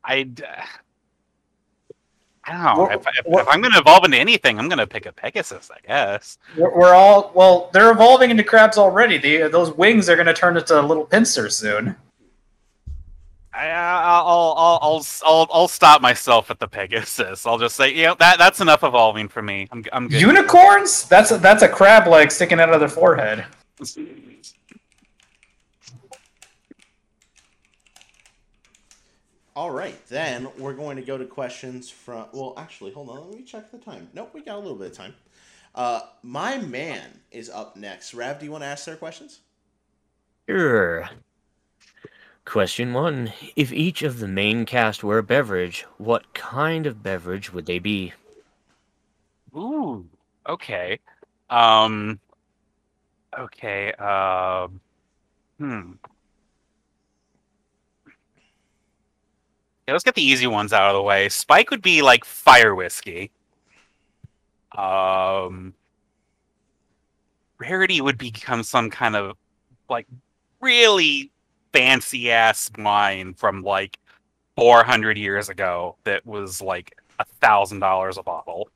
Uh, I don't know. If, if, if I'm going to evolve into anything, I'm going to pick a Pegasus, I guess. We're, we're all, well, they're evolving into crabs already. They, those wings are going to turn into little pincers soon. I, I'll, I'll, I'll, I'll, I'll stop myself at the Pegasus. I'll just say, you know, that that's enough evolving for me. I'm, I'm good. Unicorns? That's a, that's a crab leg sticking out of their forehead. [laughs] All right, then we're going to go to questions from. Well, actually, hold on. Let me check the time. Nope, we got a little bit of time. Uh, my man is up next. Rav, do you want to ask their questions? Sure. Question one. If each of the main cast were a beverage, what kind of beverage would they be? Ooh, okay. Um, okay. Um, hmm. Let's get the easy ones out of the way. Spike would be like fire whiskey. Um, Rarity would become some kind of like really fancy ass wine from like 400 years ago that was like a thousand dollars a bottle.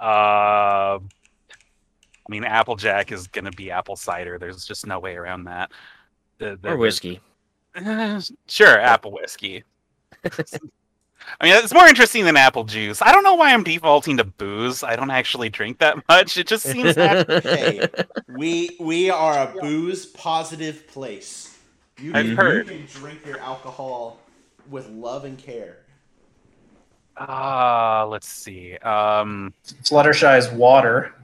Uh, I mean, Applejack is gonna be apple cider. There's just no way around that. The, the- Or whiskey? Eh, [laughs] sure, apple whiskey. [laughs] I mean, it's more interesting than apple juice. I don't know why I'm defaulting to booze. I don't actually drink that much. It just seems [laughs] that Hey, we we are a booze positive place. You I've can, heard. you can drink your alcohol with love and care. Ah, let's see. Um, Fluttershy's water.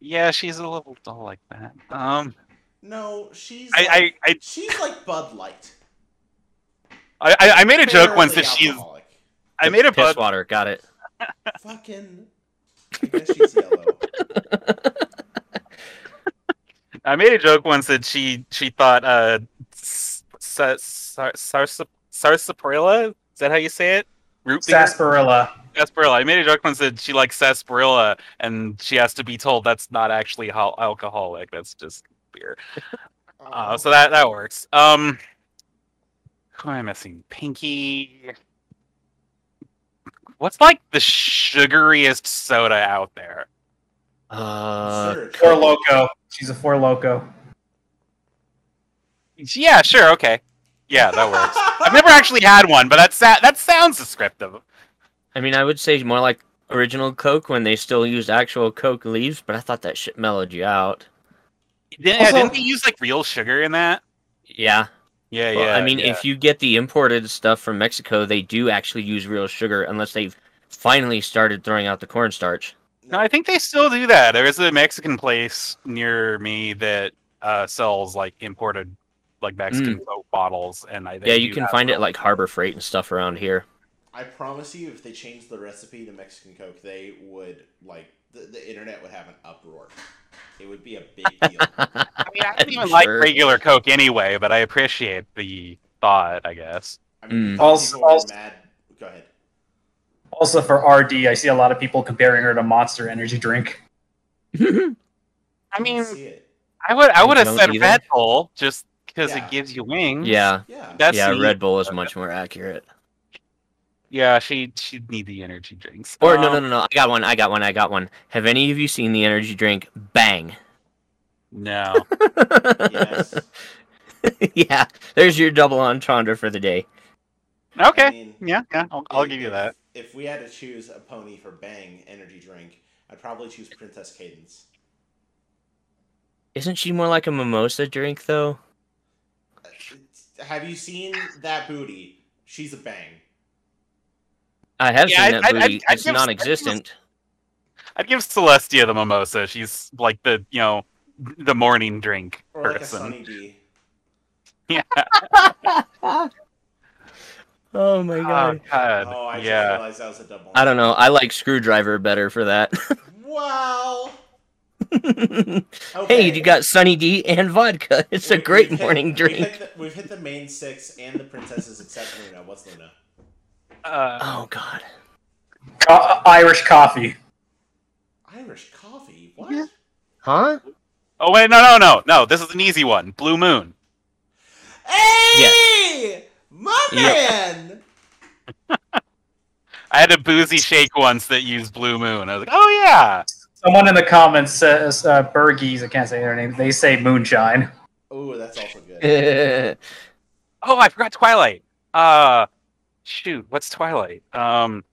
yeah, she's a little dull like that. Um, No, she's I, like, I, I, she's like Bud Light. I, I made a joke once that Barely she's. alcoholic. I made a Piss bud. water. Got it. Fucking. I guess she's yellow. I made a joke once that she she thought uh, s- sa- sar- sarsa- sarsaparilla. Is that how you say it? Root beer? Sarsaparilla. sarsaparilla. I made a joke once that she likes sarsaparilla, and she has to be told that's not actually hal- alcoholic. That's just beer. Uh, so that that works. Um, who am I missing? Pinkie. What's like the sugariest soda out there? Uh, Consider. Four Loco. She's a Four Loco. Yeah, sure, okay. Yeah, that works. I've never actually had one, but that sa- that sounds descriptive. I mean, I would say more like original Coke when they still used actual Coke leaves, but I thought that shit mellowed you out. Didn't, Also- didn't they use like real sugar in that? Yeah. Yeah, Well, yeah. I mean, yeah. if you get the imported stuff from Mexico, they do actually use real sugar unless they've finally started throwing out the cornstarch. No, I think they still do that. There is a Mexican place near me that uh, sells like imported like Mexican Coke bottles, and I they Mm. Yeah, you can have find it like Harbor Freight and stuff around here. I promise you, if they changed the recipe to Mexican Coke, they would like the, the internet would have an uproar. It would be a big deal. [laughs] I mean, I don't I'm even like regular Coke anyway, but I appreciate the thought. I guess. I mean, Mm. Also- also- mad. Go ahead. Also for RD, I see a lot of people comparing her to Monster Energy drink. I [laughs] I mean, see it. I would I would have said either. Red Bull just because Yeah. it gives you wings. yeah. Yeah. That's yeah, the- Red Bull is much more accurate. Yeah, she she'd need the energy drinks. Or no, Um, no, no, no. I got one. I got one. I got one. Have any of you seen the energy drink Bang? No. Yes. [laughs] yeah, there's your double entendre for the day. Okay. I mean, yeah, yeah. I'll, I'll if- give you that. If we had to choose a pony for Bang energy drink, I'd probably choose Princess Cadance. Isn't she more like a mimosa drink though? Uh, Have you seen that booty? She's a Bang. I have Yeah, seen I'd- that I'd- I'd- I'd it's I'd non-existent. I'd give Celestia the mimosa. She's like the you know the morning drink Or like a person. Sunny [laughs] Yeah. [laughs] Oh my Oh god. god. Oh, I just yeah. realized that was a double. I don't know. I like Screwdriver better for that. [laughs] Wow. hey, you got Sunny D and vodka. It's a great we've hit- morning We've drink. hit, the, we've hit the main six and the princesses except Luna. What's Luna? Uh, Oh god. Co- Irish coffee. Irish coffee. What? Huh? oh wait, no, no, no, no. This is an easy one. Blue Moon. Hey, my Yeah. man. [laughs] I had a boozy shake once that used Blue Moon. I was like, oh yeah. Someone in the comments says uh, Bergies. I can't say their name. They say moonshine. Oh, that's also good. [laughs] Oh, I forgot Twilight. Uh, shoot, what's Twilight? Um,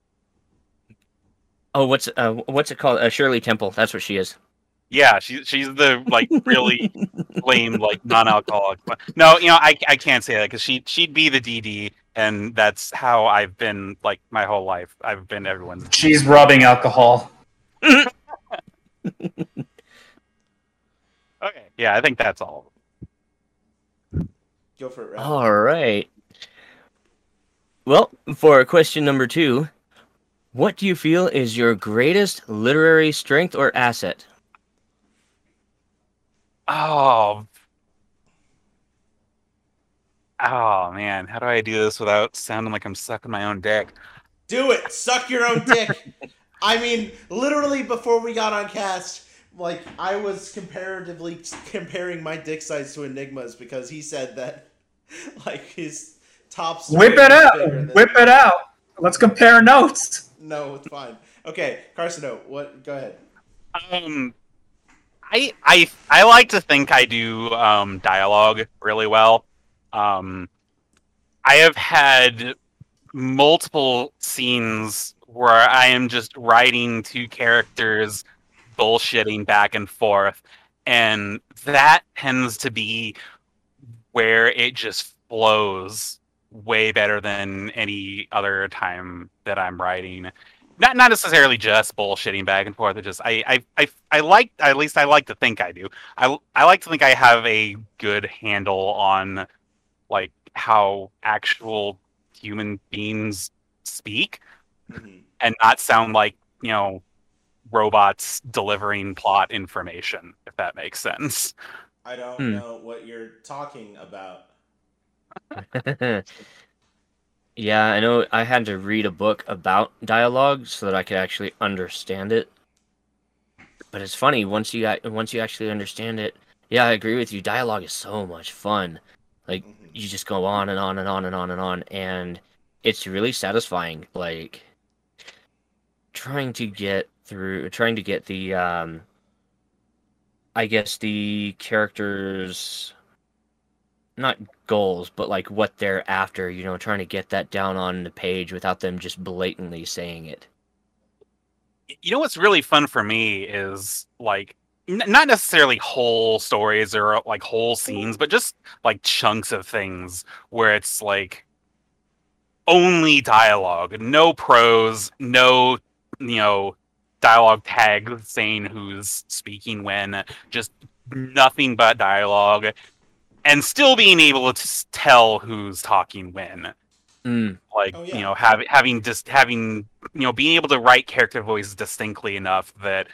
oh, what's uh, what's it called? Uh, Shirley Temple. That's what she is. yeah, she's she's the like really [laughs] lame like non-alcoholic. No, you know, I I can't say that because she she'd be the DD, and that's how I've been like my whole life. I've been everyone's. She's rubbing alcohol. [laughs] Okay, yeah, I think that's all. Go for it. Ralph. All right. Well, for question number two, what do you feel is your greatest literary strength or asset? Oh. Oh man, how do I do this without sounding like I'm sucking my own dick? Do it. Suck your own dick. [laughs] I mean, literally before we got on cast, like I was comparatively comparing my dick size to Enigma's because he said that [laughs] like his top. Whip it was out. Whip it out. Let's compare notes. No, it's fine. Okay, Carcino, what? Go ahead. Um, I I I like to think I do um dialogue really well. Um, I have had multiple scenes where I am just writing two characters bullshitting back and forth. And that tends to be where it just flows way better than any other time that I'm writing. Not not necessarily just bullshitting back and forth. It just I I I, I like at least I like to think I do. I I like to think I have a good handle on like how actual human beings speak Mhm. and not sound like you know robots delivering plot information if that makes sense I don't Hmm. know what you're talking about. [laughs] yeah, I know I had to read a book about dialogue so that I could actually understand it. But it's funny once you got, once you actually understand it. Yeah, I agree with you. Dialogue is so much fun. Like Mhm. you just go on and on and on and on and on, and it's really satisfying. Like trying to get through, trying to get the, um, I guess the characters not goals, but like what they're after, you know, trying to get that down on the page without them just blatantly saying it. you know what's really fun for me is like n- not necessarily whole stories or like whole scenes but just like chunks of things where it's like only dialogue no prose no you know dialogue tag saying who's speaking when just nothing but dialogue and still being able to tell who's talking when Mm, like Oh, yeah. you know having having just having you know being able to write character voices distinctly enough that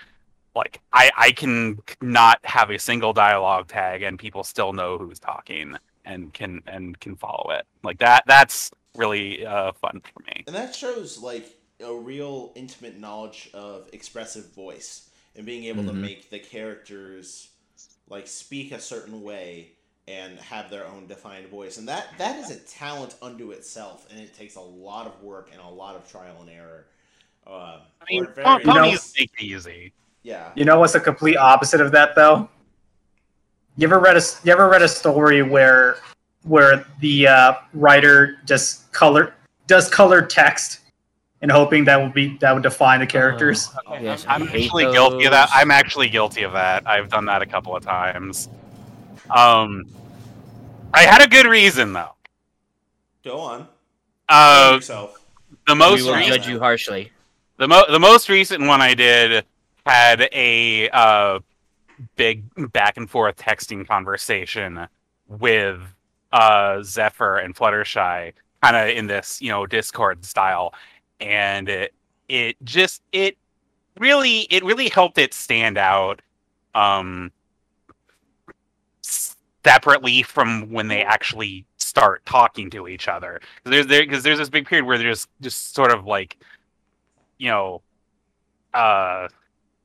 like i i can not have a single dialogue tag and people still know who's talking and can and can follow it like that that's really uh fun for me And that shows like a real intimate knowledge of expressive voice and being able to Mhm. make the characters like speak a certain way and have their own defined voice. And that that is a talent unto itself and it takes a lot of work and a lot of trial and error. Uh, i mean or very- pon- You know- ponies make it easy yeah. You know what's the complete opposite of that though? You ever read a you ever read a story where where the uh, writer just color does colored text and hoping that would be that would define the characters? Oh, yes, i'm I hate actually guilty of that i'm actually guilty of that i've done that a couple of times um i had a good reason though Go on. uh yourself. the we most will recent judge you harshly. The mo- the most recent one I did had a uh, big back and forth texting conversation with uh, Zephyr and Fluttershy, kind of in this you know Discord style, and it it just it really it really helped it stand out um separately from when they actually start talking to each other 'Cause there's there because there's this big period where they're just just sort of like you know uh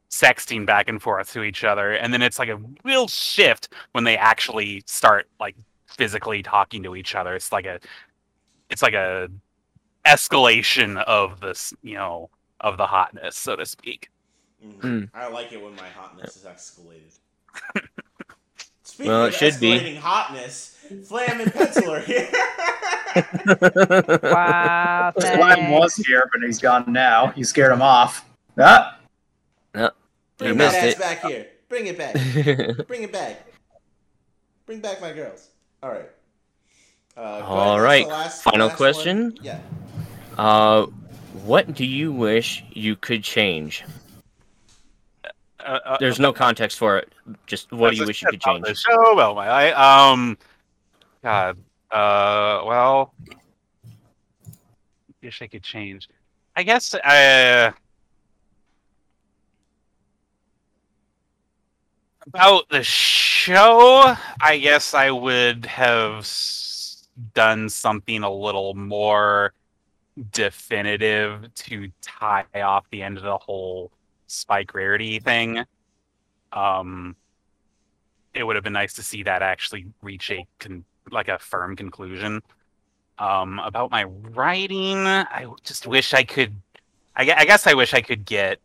sexting back and forth to each other and then it's like a real shift when they actually start like physically talking to each other it's like a it's like a escalation of this you know of the hotness so to speak. Mm. I like it when my hotness is escalated. [laughs] Speaking Well, of it should be. hotness, Flam and Pencil are here. Wow. [laughs] Slime thanks. was here, but he's gone now. You scared him off. Ah, You Bring that missed ass it. back here. Bring it back. [laughs] Bring it back. Bring back my girls. All right. Uh, go ahead, right, last- final last question? one. Yeah. uh, what do you wish you could change? Uh, uh, There's no context for it. Just what do you wish you could change? show, well, my, I, um, God, uh, well, wish I could change. I guess, uh, about the show, I guess I would have done something a little more definitive to tie off the end of the whole spike rarity thing. Um, it would have been nice to see that actually reach a con- like a firm conclusion. Um, about my writing, I just wish I could. I, I guess I wish I could get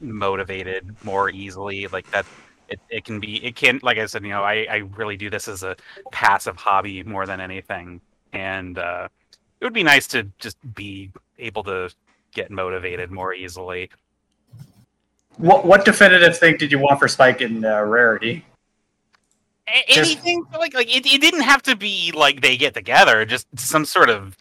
motivated more easily. Like that, it, it can be. It can't. like I said, you know, I, I really do this as a passive hobby more than anything, and uh, it would be nice to just be able to get motivated more easily. What what definitive thing did you want for Spike in uh, rarity? A- Just- anything like like it, it didn't have to be like they get together, just some sort of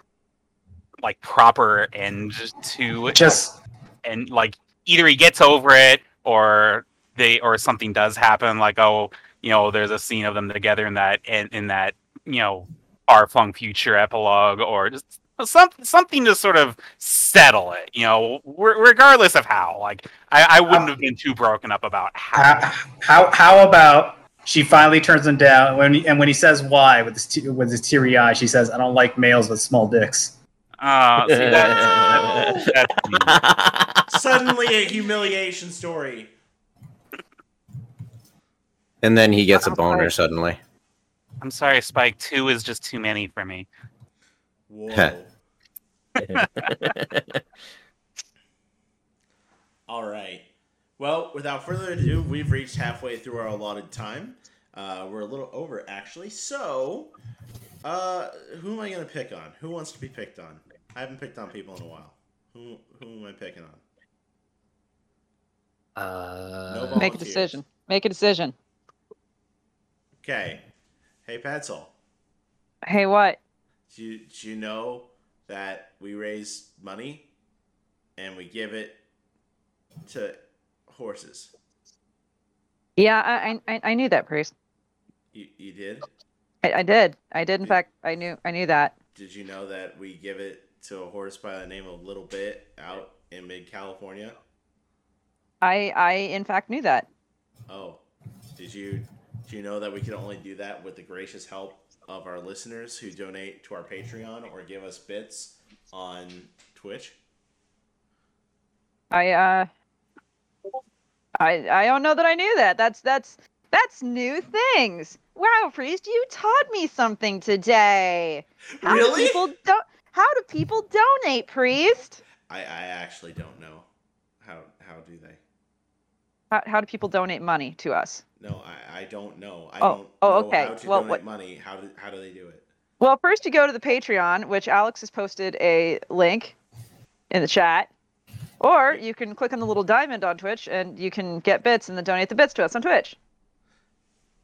like proper end to it. Just and like either he gets over it or they or something does happen like oh you know there's a scene of them together in that in, in that you know far flung future epilogue or just some, something to sort of settle it you know re- regardless of how like I, I wouldn't have been too broken up about how how how, how about she finally turns him down when he, and when he says why with his te- with his teary eye, she says, "I don't like males with small dicks." uh, see, [laughs] that's, that's, Suddenly a humiliation story. And then he gets a boner right. suddenly. i'm sorry spike two is just too many for me Whoa. [laughs] All right. Well, without further ado, we've reached halfway through our allotted time. Uh, we're a little over, actually. So, uh, who am I going to pick on? Who wants to be picked on? I haven't picked on people in a while. Who, who am I picking on? Uh, volunteers. Make a decision. Make a decision. Okay. Hey, Petzl. Hey, what? Do you, do you know that we raise money and we give it to horses? Yeah, I I, I knew that, priest. You, you did? I, I did. I did. In fact, I knew. I knew that. Did you know that we give it to a horse by the name of Little Bit out in mid California? I I in fact knew that. Oh, did you do you know that we can only do that with the gracious help of our listeners who donate to our Patreon or give us bits on Twitch? I uh. I I don't know that I knew that. That's that's that's new things. Wow, priest, you taught me something today. How Really? do people do- How do people donate, priest? I, I actually don't know. How how do they? How, how do people donate money to us? No, I, I don't know. I Oh, don't oh, know okay. how to Well, donate what- money. How do how do they do it? Well, first you go to the Patreon, which Alex has posted a link in the chat. Or you can click on the little diamond on Twitch and you can get bits and then donate the bits to us on Twitch.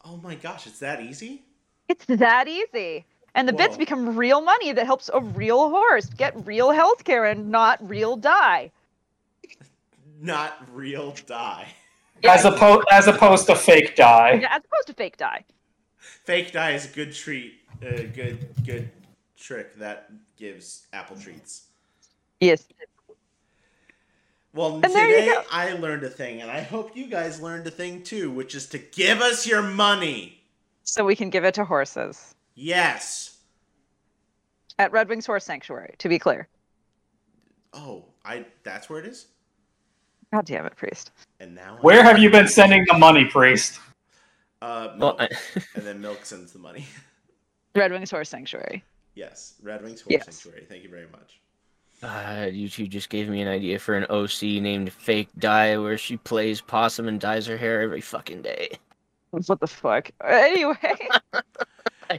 Oh my gosh, it's that easy? It's that easy. And the bits become real money that helps a real horse get real health care and not real die. [laughs] Not real die. [laughs] As opposed as opposed to fake die. Yeah, as opposed to fake die. Fake die is a good treat. A good good trick that gives apple treats. Yes. Well, And today. I learned a thing, and I hope you guys learned a thing too, which is to give us your money. So we can give it to horses Yes. at Redwings Horse Sanctuary, to be clear. Oh, I. That's where it is. God damn it, priest. And now. I- Where have you been sending the money, priest? Uh, well, I, [laughs] and then milk sends the money. [laughs] Redwings Horse Sanctuary. yes, Redwings Horse Yes. Sanctuary. Thank you very much. uh, you two just gave me an idea for an OC named Fake Die, where she plays possum and dyes her hair every fucking day. What the fuck? Anyway. [laughs]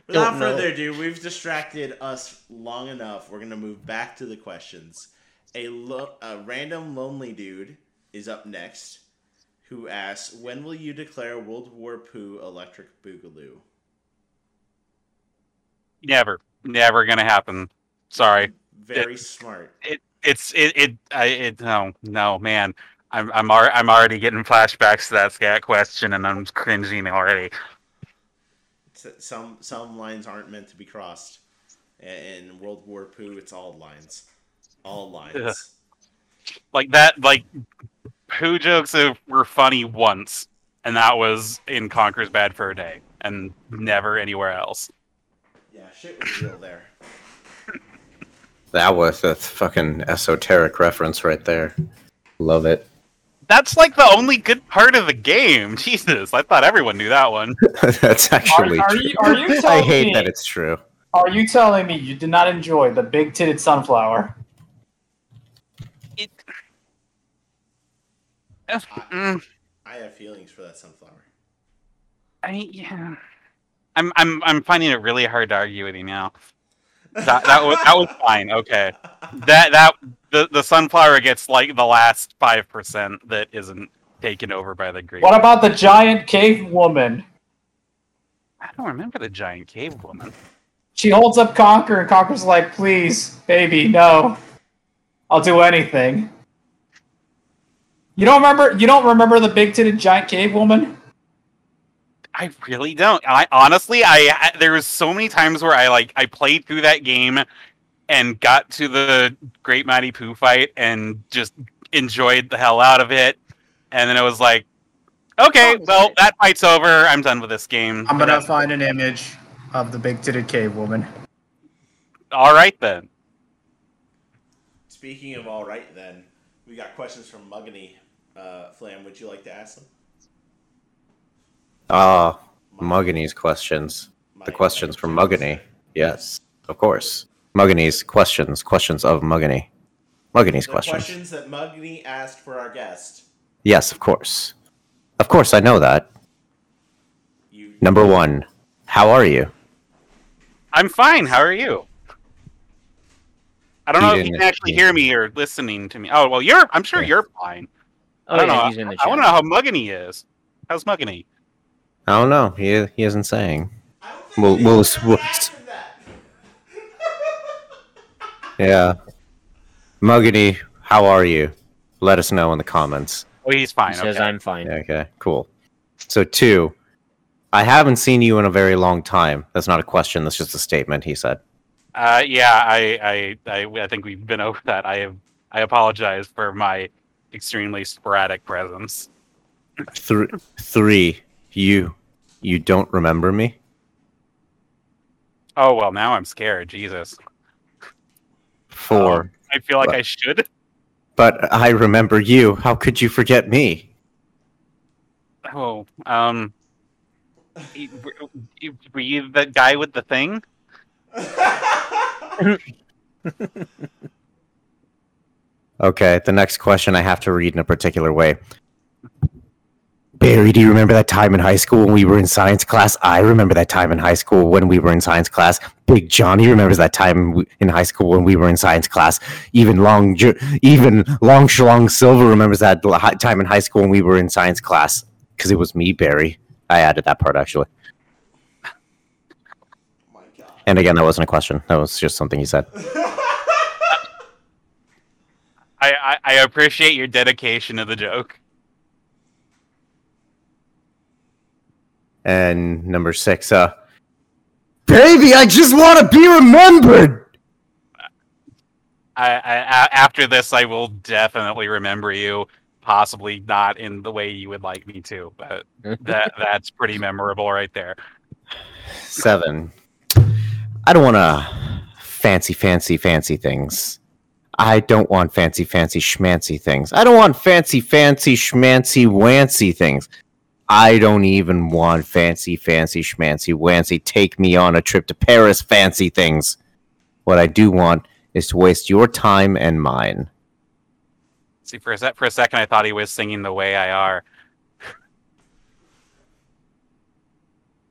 Without know. further ado, we've distracted us long enough. We're gonna move back to the questions. A, lo- a random lonely dude is up next, who asks, "When will you declare World War Poo Electric Boogaloo?" never never gonna happen sorry Very smart. it's it it I it no no man I'm I'm al- I'm already getting flashbacks to that scat question and I'm cringing already. Some some lines aren't meant to be crossed. In World War Poo, it's all lines, all lines. Ugh. Like that like poo jokes were funny once and that was in Conker's Bad Fur Day and never anywhere else. Yeah, shit was real there. That was a fucking esoteric reference right there. Love it. That's like the only good part of the game. [laughs] Jesus, I thought everyone knew that one. [laughs] That's actually are true. you- are you I hate me- that it's true. Are you telling me you did not enjoy the big titted sunflower? Mm, I have feelings for that sunflower. I yeah. I'm I'm I'm finding it really hard to argue with you now. That that was that was [laughs] fine. Okay, that that the the sunflower gets like the last five percent that isn't taken over by the green. What about the giant cave woman? I don't remember the giant cave woman. She holds up Conker, and Conker's like, "Please, baby, no. I'll do anything." You don't remember? You don't remember the big-titted giant cave woman? I really don't. I honestly, I I- there was so many times where I like I played through that game and got to the Great Mighty Poo fight and just enjoyed the hell out of it, and then it was like, okay, Oh, well shit. that fight's over. I'm done with this game. I'm gonna find an image of the big-titted cave woman. All right then. Speaking of all right, then we got questions from Muggany. Uh, Flam, would you like to ask them? Ah, Mugany's questions. The questions from choice. Mugany. Yes, of course. Mugany's questions. Questions of Mugany. Mugany's The questions. questions that Muggany asked for our guest. Yes, of course. Of course, I know that. You Number one, how are you? I'm fine. How are you? I don't He know if you can actually hear me or listening to me. Oh well, you're. I'm sure Yeah. you're fine. Oh I don't yeah, know. he's in the I want to know how Muggany is. How's Muggany? I don't know. He he isn't saying. I don't We'll- we we'll- we'll- asked him that. Yeah. Mugany, how are you? Let us know in the comments. Oh, he's fine. He says okay. I'm fine. Okay, cool. So two, I haven't seen you in a very long time. That's not a question. That's just a statement. He said. Uh, yeah, I, I, I, I think we've been over that. I have, I apologize for my extremely sporadic presence. Three, three, you, you don't remember me? Oh well, now I'm scared. Jesus, Four, Um, I feel like What? I should. but I remember you. How could you forget me? Oh, um, y- y- were you the guy with the thing? [laughs] [laughs] Okay, the next question I have to read in a particular way. Barry, do you remember that time in high school when we were in science class? I remember that time in high school when we were in science class. Big Johnny remembers that time in high school when we were in science class. Even Long, Ju- even Long Shlong Silver remembers that time in high school when we were in science class. Because it was me, Barry. I added that part actually. my God. And again, that wasn't a question. That was just something he said. [laughs] I, I, I appreciate your dedication to the joke. And number six, uh, baby, I just want to be remembered. I, I, a- after this, I will definitely remember you. Possibly not in the way you would like me to, but that [laughs] that's pretty memorable right there. Seven. I don't want to fancy, fancy, fancy things. I don't want fancy, fancy, schmancy things. I don't want fancy, fancy, schmancy, wancy things. I don't even want fancy, fancy, schmancy, wancy. Take me on a trip to Paris, fancy things. What I do want is to waste your time and mine. See, for a sec, for a second, I thought he was singing "The Way I Are." [laughs]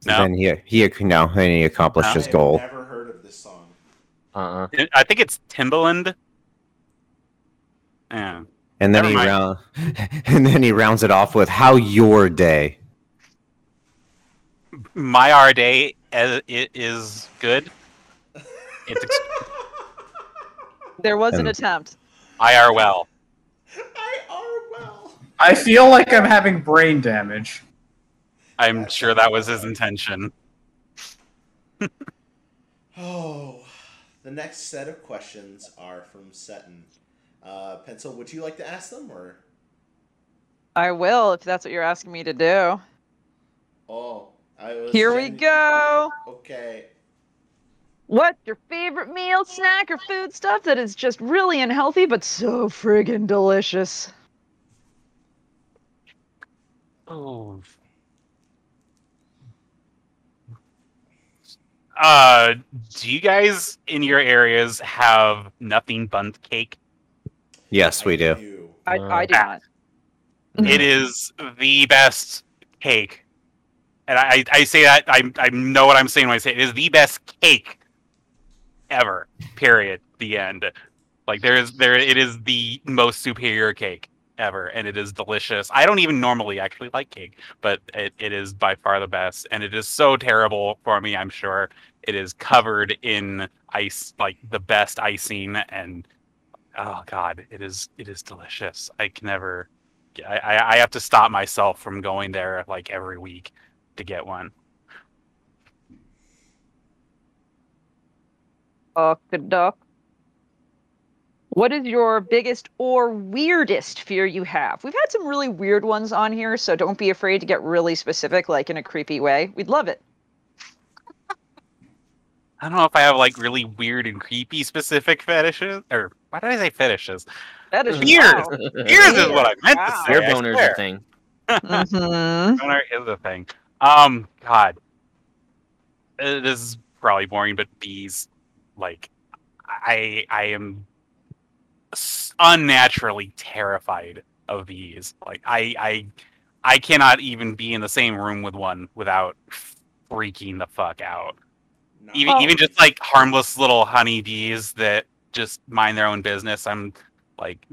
No. Then he he no, then he accomplished No. his I have goal. never heard of this song. Uh-uh. I think it's Timbaland. Yeah. And then Never he mind. round, [laughs] and then he rounds it off with "How your day." My our day uh, it is good. It's ex- [laughs] There was an And- attempt. IR well. [laughs] I are well. I feel like I'm having brain damage. I'm sure that was his intention. Oh, the next set of questions are from Seton. Uh, Pencil, would you like to ask them, or I will if that's what you're asking me to do. oh, I was. Here we go. Okay. What's your favorite meal, snack, or food stuff that is just really unhealthy but so friggin' delicious? Oh. Uh, do you guys in your areas have nothing bundt cake? Yes, we do. I, Uh, I do not. It is the best cake, and I, I say that I I know what I'm saying when I say it is the best cake ever. Period. The end. Like there is there it is the most superior cake ever, and it is delicious. I don't even normally actually like cake, but it, it is by far the best, and it is so terrible for me. I'm sure it is covered in ice, like the best icing, and oh god, it is it is delicious. I can never. I, I have to stop myself from going there like every week to get one. Duck. What is your biggest or weirdest fear you have? We've had some really weird ones on here, so don't be afraid to get really specific, like in a creepy way. We'd love it. I don't know if I have like really weird and creepy specific fetishes, or why did I say fetishes? That is Fears. wow. Fears is what I meant Wow. to say. I boner's swear. a thing. Mhm. [laughs] Boner is a thing. Um, God, Uh, this is probably boring, but bees, like, I I am unnaturally terrified of bees. Like, I I I cannot even be in the same room with one without freaking the fuck out. No. even Oh. even just like harmless little honeybees that just mind their own business. I'm like,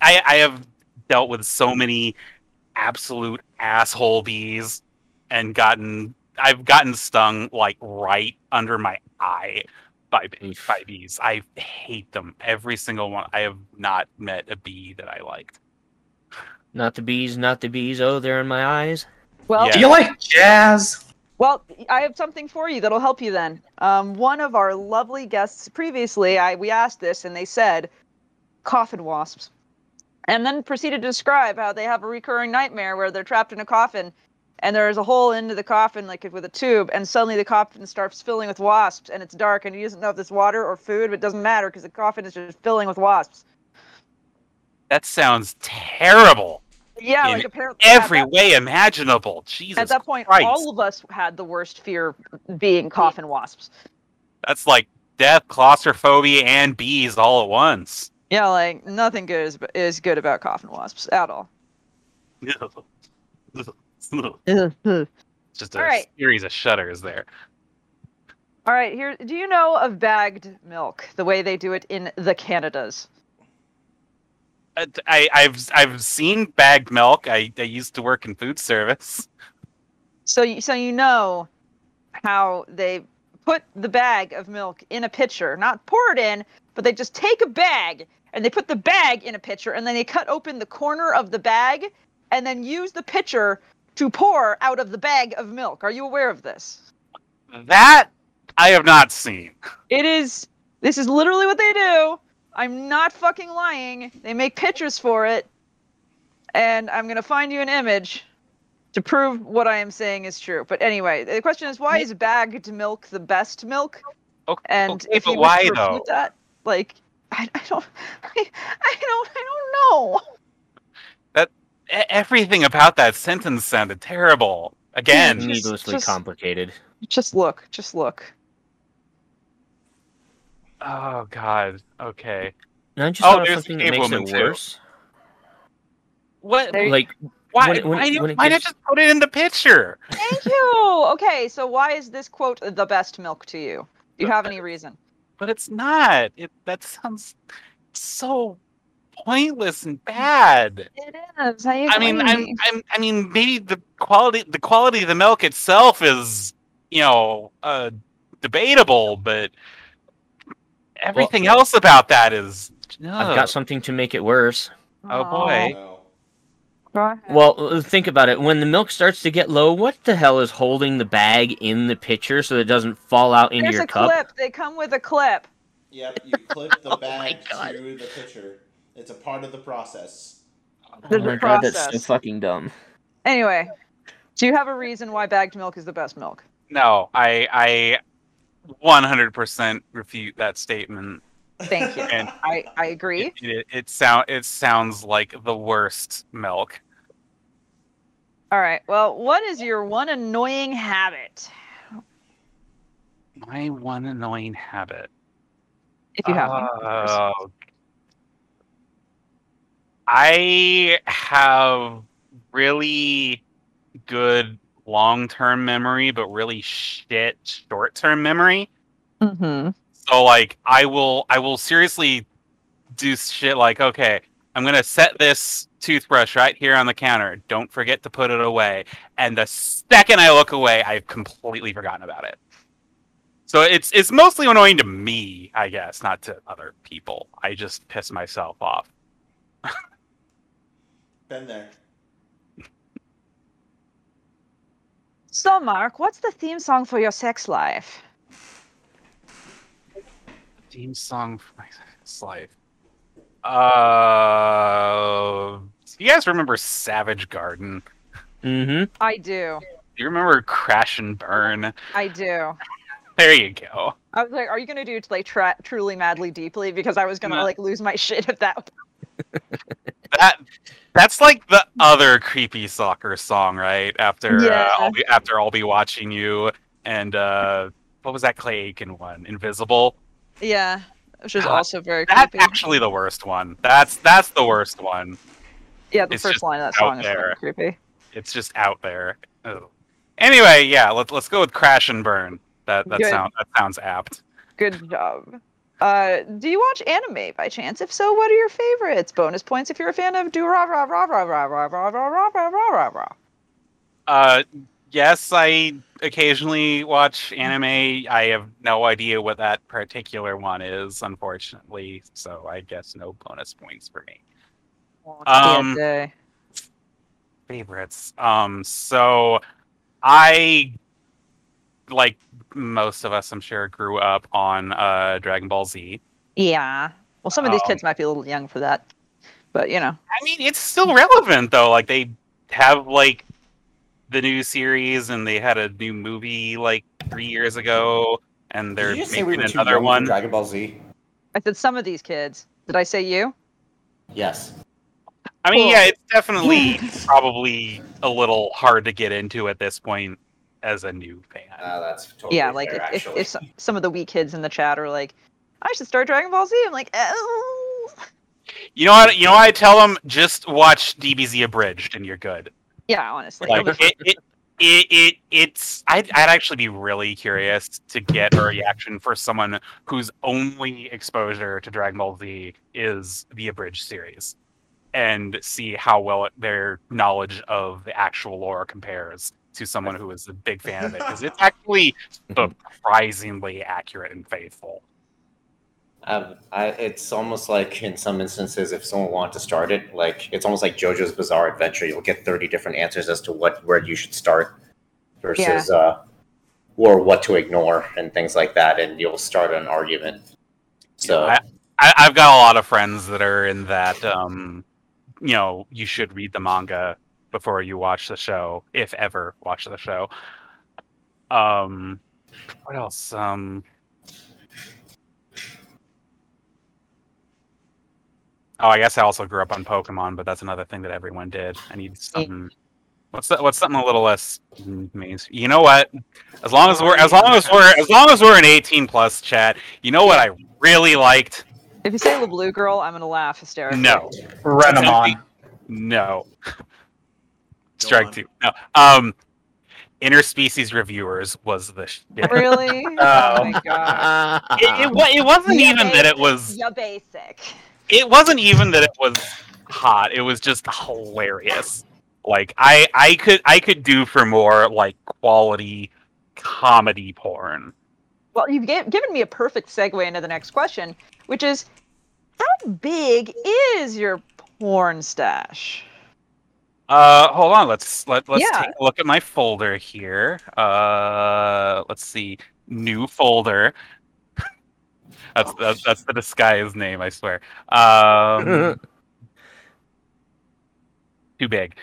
I I have dealt with so many absolute asshole bees and gotten I've gotten stung like right under my eye by bee- Oof. by bees. I hate them every single one. I have not met a bee that I liked. Not the bees, not the bees. Oh, they're in my eyes. Well, Yeah. Do you like jazz? Well, I have something for you that'll help you then. Um, one of our lovely guests previously, I we asked this and they said coffin wasps. And then proceeded to describe how they have a recurring nightmare where they're trapped in a coffin and there's a hole into the coffin like with a tube and suddenly the coffin starts filling with wasps and it's dark and he doesn't know if it's water or food, but it doesn't matter because the coffin is just filling with wasps. That sounds terrible. Yeah, In like apparently Every that- way imaginable. Jesus. at that point, Christ. all of us had the worst fear being coffin wasps. That's like death, claustrophobia, and bees all at once. Yeah, like nothing good is, is good about coffin wasps at all. it's [laughs] just a All right. series of shudders there. All right, here. Do you know of bagged milk? The way they do it in the Canadas. Uh, I, I've I've seen bagged milk. I, I used to work in food service. So, you, so you know how they put the bag of milk in a pitcher, not pour it in, but they just take a bag and they put the bag in a pitcher, and then they cut open the corner of the bag, and then use the pitcher to pour out of the bag of milk. Are you aware of this? That I have not seen. It is. This is literally what they do. I'm not fucking lying. They make pictures for it, and I'm gonna find you an image to prove what I am saying is true. But anyway, the question is, why is bagged milk the best milk? Okay, And okay, if but you why refute though? that, like, I, I don't, [laughs] I, I don't, I don't know. E- everything about that sentence sounded terrible. Again, Just- Needlessly just- complicated. Just look, just look. Oh god. Okay. And I just Oh, thought of there's something a that makes woman, it too. worse. What? Like, Why? when when why, it- do- when it why not gets- just put it in the picture? Thank you. Okay, so why is this quote the best milk to you? Do you have any reason? But it's not. It that sounds so pointless and bad. It is. I, I mean, I'm. I'm, I mean, maybe the quality, the quality of the milk itself is, you know, uh, debatable, but everything else about that is. I've got something to make it worse. oh, boy. No. Well, think about it. When the milk starts to get low, what the hell is holding the bag in the pitcher so it doesn't fall out into There's your a cup? clip. They come with a clip. Yep, you clip the [laughs] Oh bag God. to the pitcher. It's a part of the process. Oh, oh my a god, that's so fucking dumb. Anyway, do you have a reason why bagged milk is the best milk? No, I, I, 100% refute that statement. Thank you. And I, I agree. it, it, it sound, it sounds like the worst milk. All right. Well, what is your one annoying habit, My one annoying habit. if you have one? course? Oh. I have really good long term memory, but really shit short term memory. Mm-hmm. So like I will I will seriously do shit like okay, I'm gonna set this toothbrush right here on the counter. Don't forget to put it away. And the second I look away, I've completely forgotten about it. So it's it's mostly annoying to me, I guess, not to other people. I just piss myself off. [laughs] Been there. So, Mark, what's the theme song for your sex life? Theme song for my sex life. Uh, you guys remember Savage Garden? Mm-hmm. I do. Do you remember Crash and Burn? I do. There you go. I was like, "Are you gonna do like tra- truly, madly, deeply?" Because I was gonna No. like lose my shit if that. That that's like the other creepy soccer song, right? After Yeah. uh, I'll be after I'll be watching you and uh what was that Clay Aiken one? Invisible. Yeah, which is God, also very That's creepy. actually the worst one. That's that's the worst one. yeah, the it's first line of that song is there. fucking creepy. It's just out there. Ugh. Anyway, yeah, let's let's go with Crash and Burn. That that Good. sound that sounds apt. Good job. Uh, do you watch anime by chance? If so, what are your favorites? Bonus points if you're a fan of do rah rah rah rah rah rah rah rah rah rah rah rah. Uh, yes, I occasionally watch anime. I have no idea what that particular one is, unfortunately. So I guess no bonus points for me. Um, Favorites. Um, so I like most of us, I'm sure, grew up on uh Dragon Ball Z. yeah. Well, some of these Um, kids might be a little young for that, but you know. I mean, it's still relevant though. Like they have like the new series, and they had a new movie like three years ago, and they're Did you just say we making were too another one. Dragon Ball Z? I said some of these kids. Did I say you? Yes. I mean, Cool. yeah, it's definitely [laughs] probably a little hard to get into at this point as a new fan. Uh, that's totally yeah, like fair, if, if, if some, some of the wee kids in the chat are like, I should start Dragon Ball Z. I'm like, oh. You know what? You know what I tell them? Just watch DBZ abridged, and you're good. Yeah, honestly. Like it, it, it, it it's. I'd, I'd actually be really curious to get a reaction for someone whose only exposure to Dragon Ball Z is the abridged series, and see how well it, their knowledge of the actual lore compares to someone who is a big fan of it, because it's [laughs] actually surprisingly accurate and faithful. Um, I, it's almost like in some instances, if someone wanted to start it, like it's almost like JoJo's Bizarre Adventure. You'll get thirty different answers as to what where you should start, versus uh, or what to ignore and things like that, and you'll start an argument. So I, I, I've got a lot of friends that are in that. Um, you know, you should read the manga before you watch the show, if ever watch the show. Um, what else? Um, oh, I guess I also grew up on Pokemon, but that's another thing that everyone did. I need something. What's that, what's something a little less mainstream? You know what? As long as we're as long as we're as long as we're an 18 plus chat, you know what I really liked? If you say the blue girl, I'm gonna laugh hysterically. No. Renamon. No. Go Strike on. two. No. Um interspecies reviewers was the shit. Really? Oh. [laughs] oh my god. It, it, it wasn't Yeah, even that it was Yeah, basic. it wasn't even that it was hot. It was just hilarious. Like I I could I could do for more like quality comedy porn. Well, you've ga- given me a perfect segue into the next question, which is, how big is your porn stash? Uh, hold on. Let's let let's Yeah. take a look at my folder here. Uh, let's see. New folder. [laughs] that's that's, that's the disguise name. I swear. Um, [laughs] too big.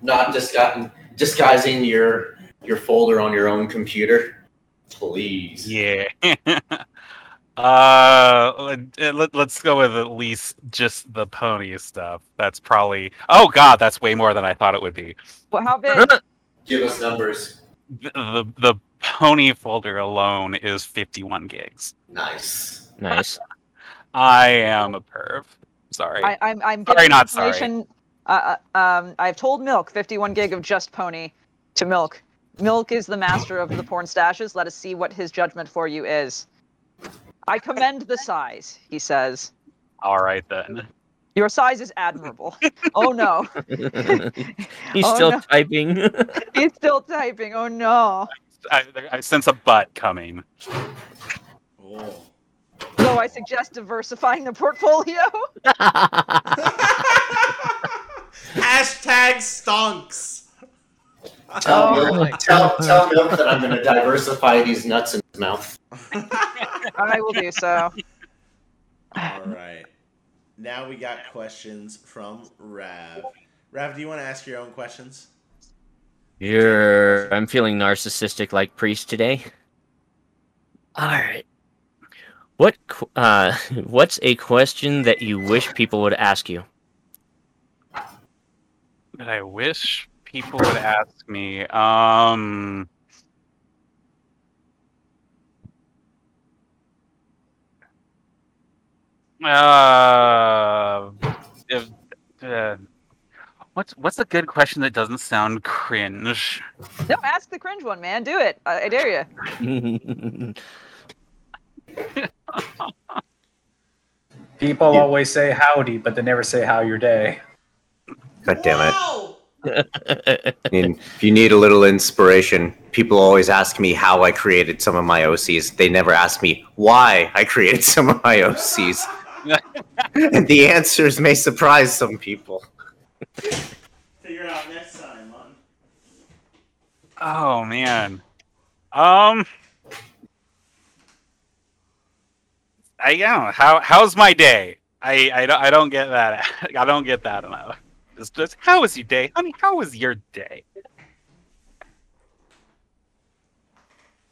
not disgu- disguising your your folder on your own computer, please. Yeah. [laughs] uh, let, let, let's go with at least just the pony stuff. That's probably. Oh God, that's way more than I thought it would be. Well, how big? [laughs] Give us numbers. The the, the pony folder alone is 51 gigs. Nice. nice. [laughs] I am a perv. Sorry. I, I'm I'm Sorry, not sorry. information. Uh, uh, um, I've told Milk 51 gig of just pony to Milk. Milk is the master of the porn stashes. Let us see what his judgment for you is. I commend the size, he says. All right then. Your size is admirable. oh no. [laughs] He's Oh, still no. typing. [laughs] He's still typing. Oh no. I, I sense a butt coming. Oh. So I suggest diversifying the portfolio. [laughs] Hashtag stonks. Tell, Oh Milk, tell, tell Milk that I'm going to diversify these nuts in his mouth. I will do so. All right. Now we got questions from Rav. Rav, do you want to ask your own questions? You're. I'm feeling narcissistic like priest today. All right. What? Uh, [laughs] what's a question that you wish people would ask you? That I wish people would ask me. Um. Uh, if, uh, what's what's a good question that doesn't sound cringe? No, ask the cringe one, man. Do it. I, I dare you. [laughs] People always say howdy, but they never say how your day. God damn it. Wow! I mean, if you need a little inspiration, people always ask me how I created some of my OCs. They never ask me why I created some of my OCs. And the answers may surprise some people. Figure it out next time, man. Oh man. Um. I don't know. How how's my day? I I don't I don't get that. [laughs] I don't get that enough. It's just how was your day, honey? How was your day?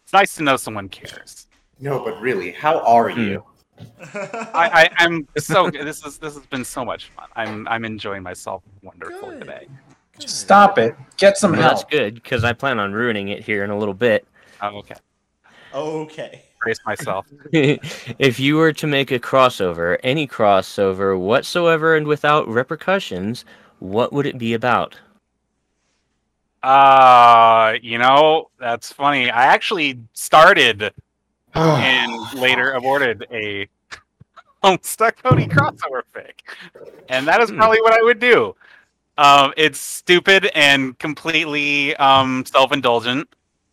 It's nice to know someone cares. No, but really, how are you? I, I I'm [laughs] so this is this has been so much fun. I'm I'm enjoying myself wonderful Good. today. Stop it. Get some Well, that's good because I plan on ruining it here in a little bit. Oh, okay. okay. Brace myself. [laughs] if you were to make a crossover, any crossover whatsoever and without repercussions, what would it be about? Uh, you know, that's funny. I actually started and later aborted a Homestuck Pony crossover fic. And that is Hmm. probably what I would do. Um, it's stupid and completely um, self indulgent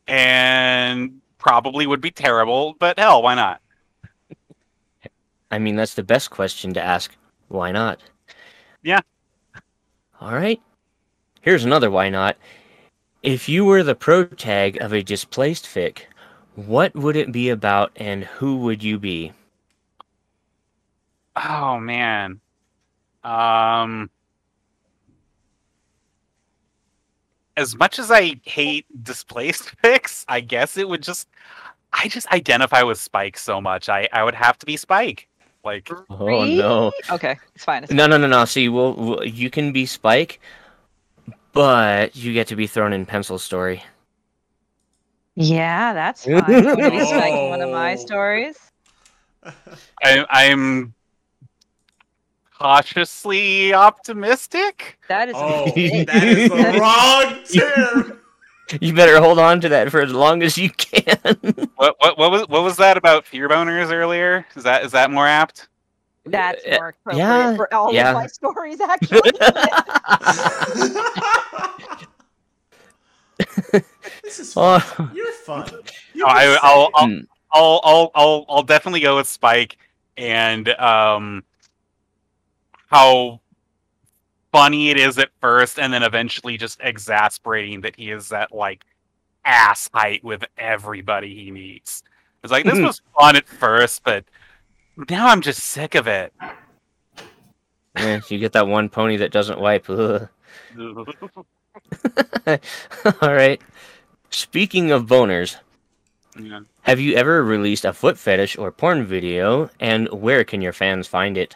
and probably would be terrible, but hell, why not? I mean, that's the best question to ask. Why not? Yeah. All right. Here's another why not. If you were the pro tag of a displaced fic, what would it be about and who would you be? Oh man. Um as much as I hate displaced [laughs] fics, I guess it would just I just identify with Spike so much. I I would have to be Spike. Like Oh no. Okay, it's fine. It's No, no, no, no. See, we'll, we'll, you can be Spike, but you get to be thrown in Pencil Story. Yeah, that's fine. You want to be spiking one of my stories? I I'm cautiously optimistic. That is. Oh, [laughs] that is the wrong term. You better hold on to that for as long as you can. [laughs] What what what was what was that about fear boners earlier? Is that is that more apt? That's Uh, more appropriate yeah, for all yeah. of my [laughs] stories, actually. This is fun. oh, You're fun. [laughs] You No, I, can I'll, I'll, mm, I'll, I'll, I'll, I'll definitely go with Spike and um, how funny it is at first, and then eventually just exasperating that he is at like ass height with everybody he meets. It's like this was fun at first, but now I'm just sick of it. yeah, you get that one pony that doesn't wipe. [laughs] [laughs] All right. Speaking of boners, Yeah. have you ever released a foot fetish or porn video, and where can your fans find it?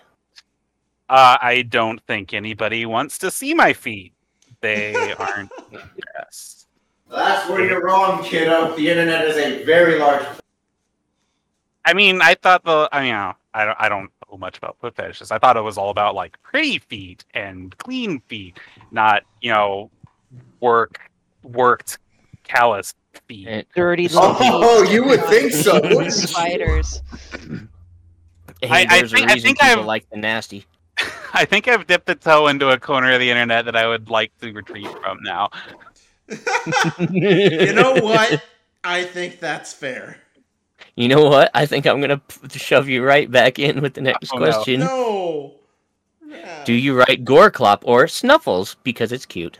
Uh, I don't think anybody wants to see my feet. They [laughs] aren't impressed. That's where you're wrong, kiddo. The internet is a very large. I mean, I thought the I mean, uh, I don't I don't know much about foot fetishes. I thought it was all about like pretty feet and clean feet, not you know work worked callous feet. And- Dirty little Oh, you would think so. [laughs] spiders. Hey, I- I think- a I think people I've- like the nasty. [laughs] I think I've dipped a toe into a corner of the internet that I would like to retreat from now. [laughs] you know what? I think that's fair. You know what? I think I'm gonna p- shove you right back in with the next Oh, no. question. No. Yeah. Do you write Goreclop or Snuffles because it's cute?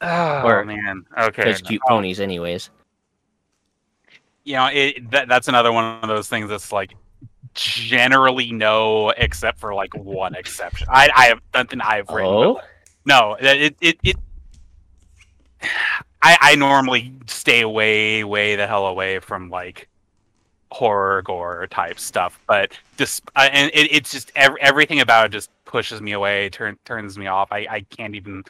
Oh Or- man. Okay. Because cute Oh, ponies, anyways. you know, it that, that's another one of those things that's like generally no, except for like one exception. I I have nothing I've written. Oh, like, no, it it it. I I normally stay way way the hell away from like horror gore type stuff, but just uh, and it, it's just ev- everything about it just pushes me away, turn, turns me off. I I can't even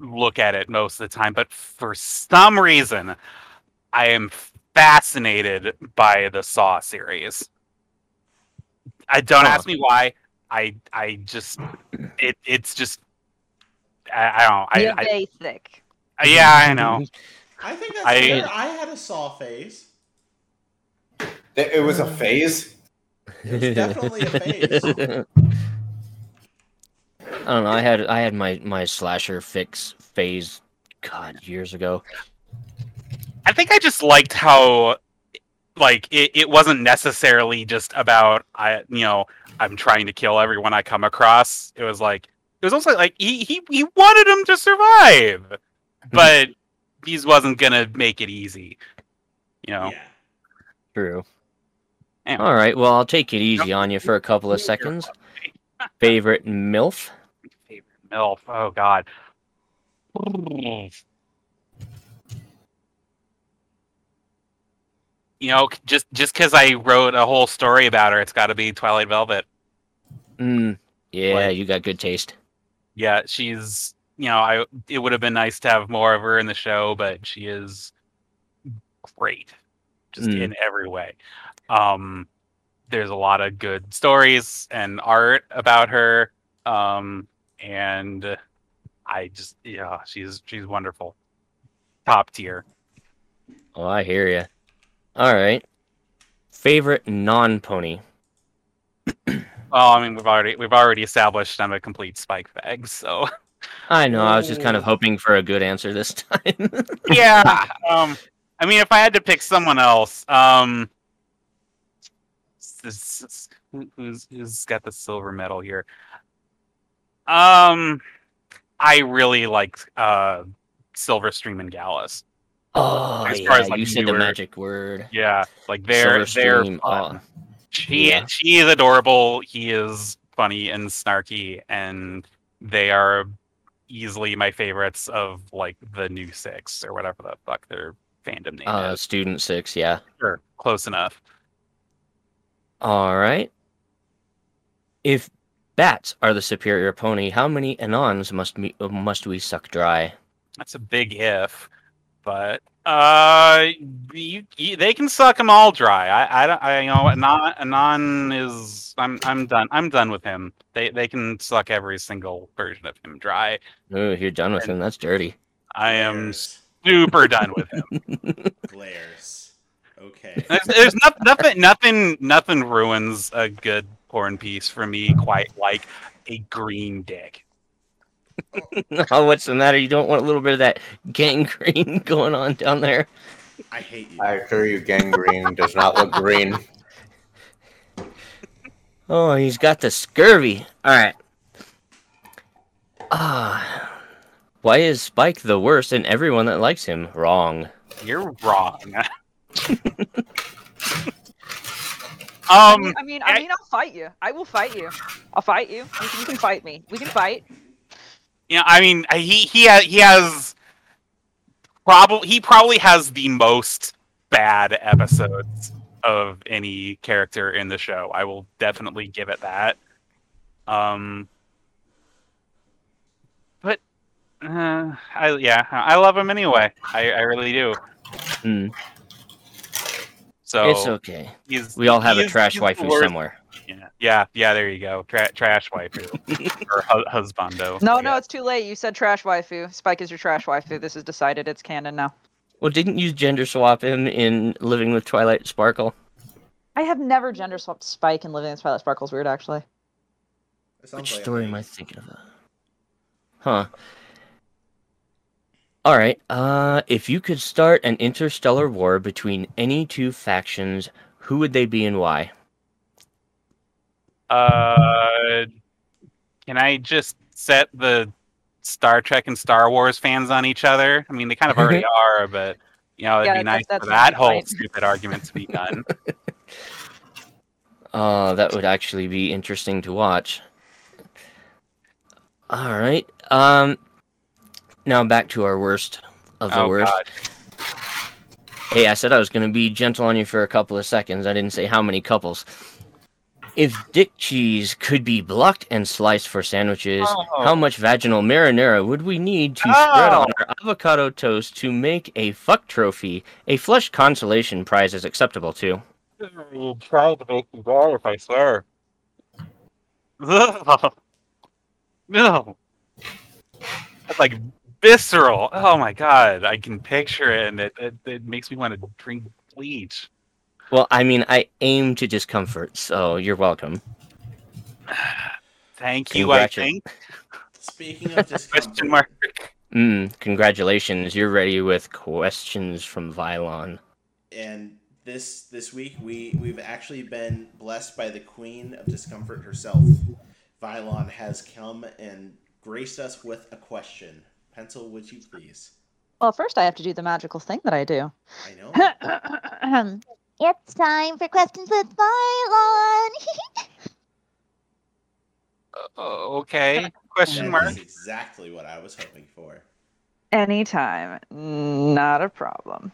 look at it most of the time. But for some reason, I am fascinated by the Saw series. I don't Huh. ask me why. I I just it it's just I, I don't You're I, I thick. Uh, yeah I know [laughs] I think that's I- fair. I had a saw phase. It it was a um, phase. It was definitely a [laughs] phase. I don't know. I had I had my my slasher fix phase, God, years ago. I think I just liked how like it, it wasn't necessarily just about I you know I'm trying to kill everyone I come across. It was like it was also like he he, he wanted him to survive, [laughs] but he wasn't gonna make it easy. You know. Yeah. True. Anyway. All right. Well, I'll take it easy on you for a couple of seconds. [laughs] Favorite MILF? Favorite MILF. Oh God. You know, just just because I wrote a whole story about her, it's got to be Twilight Velvet. Mm, yeah, Like- you got good taste. Yeah, she's. You know, I it would have been nice to have more of her in the show, but she is great, just Mm. in every way. Um, there's a lot of good stories and art about her, um, and I just yeah, she's she's wonderful, top tier. Oh, I hear you. All right. Favorite non-pony? [clears throat] Well, I mean, we've already we've already established I'm a complete spike bag, so I know. I was just kind of hoping for a good answer this time. [laughs] yeah. Um, I mean, if I had to pick someone else, um, who's who's got the silver medal here? Um, I really like uh Silverstream and Gallus. oh, As yeah. as, like, you said the magic word. Yeah, like they're they're fun. oh, She Yeah. she is adorable. He is funny and snarky, and they are easily my favorites of like the new six or whatever the fuck their fandom name uh, is. student six, yeah. Sure, close enough. All right. If bats are the superior pony, how many anons must we must we suck dry? That's a big if, but uh, you, you, they can suck them all dry. I, I, I you know, Anon, Anon is. I'm, I'm done. I'm done with him. They, they can suck every single version of him dry. Ooh, you're done with him. That's dirty. I am super done with him. [laughs] Glares. Okay. There's, there's no, nothing, nothing, nothing ruins a good porn piece for me [laughs] quite like a green dick. [laughs] oh, what's the matter? You don't want a little bit of that gangrene [laughs] going on down there? I hate you. I assure you, gangrene does not look green. Oh, he's got the scurvy. All right. Ah, why is Spike the worst and everyone that likes him wrong? You're wrong. I um, mean, I mean, I mean, I'll fight you. I will fight you. I'll fight you. You can, you can fight me. We can fight. you know, I mean, he he ha- he has probably he probably has the most bad episodes of any character in the show. I will definitely give it that. Um, but uh, I yeah, I love him anyway. I I really do. Hmm. So It's okay. he's, We all have a trash waifu somewhere. Yeah, yeah, yeah. There you go. Tra- trash waifu [laughs] or hu- husbando. No, Yeah. no, it's too late. You said trash waifu. Spike is your trash waifu. This is decided. It's canon now. Well, didn't you gender swap him in Living with Twilight Sparkle? I have never gender swapped Spike in Living with Twilight Sparkle's weird, actually. Which like story thing. am I thinking of? Huh. All right. Uh, if you could start an interstellar war between any two factions, who would they be and why? Uh, can I just set the Star Trek and Star Wars fans on each other? I mean, they kind of [laughs] already are, but you know, it'd Yeah, be nice for that whole point. stupid argument to be done. [laughs] Uh, that would actually be interesting to watch. All right. Um, now back to our worst of the oh worst. God. Hey, I said I was going to be gentle on you for a couple of seconds. I didn't say how many couples. If dick cheese could be blocked and sliced for sandwiches, Oh. how much vaginal marinara would we need to spread Oh. on our avocado toast to make a fuck trophy? A flush consolation prize is acceptable too. You tried to make me barf, I swear. [laughs] No. That's like visceral. [laughs] Oh my god, I can picture it, and it, it, it makes me want to drink bleach. Well, I mean, I aim to discomfort, so you're welcome. [sighs] Thank you, I Congratu- think. Speaking of [laughs] discomfort, Question mark. Mm, congratulations, you're ready with questions from Vylon. and this this week we we've actually been blessed by the Queen of Discomfort herself. Vylon has come and graced us with a question. Pencil, would you please? Well, first I have to do the magical thing that I do. I know. [coughs] It's time for questions with Vylon. [laughs] Oh, okay. Question That mark. is exactly what I was hoping for. Anytime. Not a problem.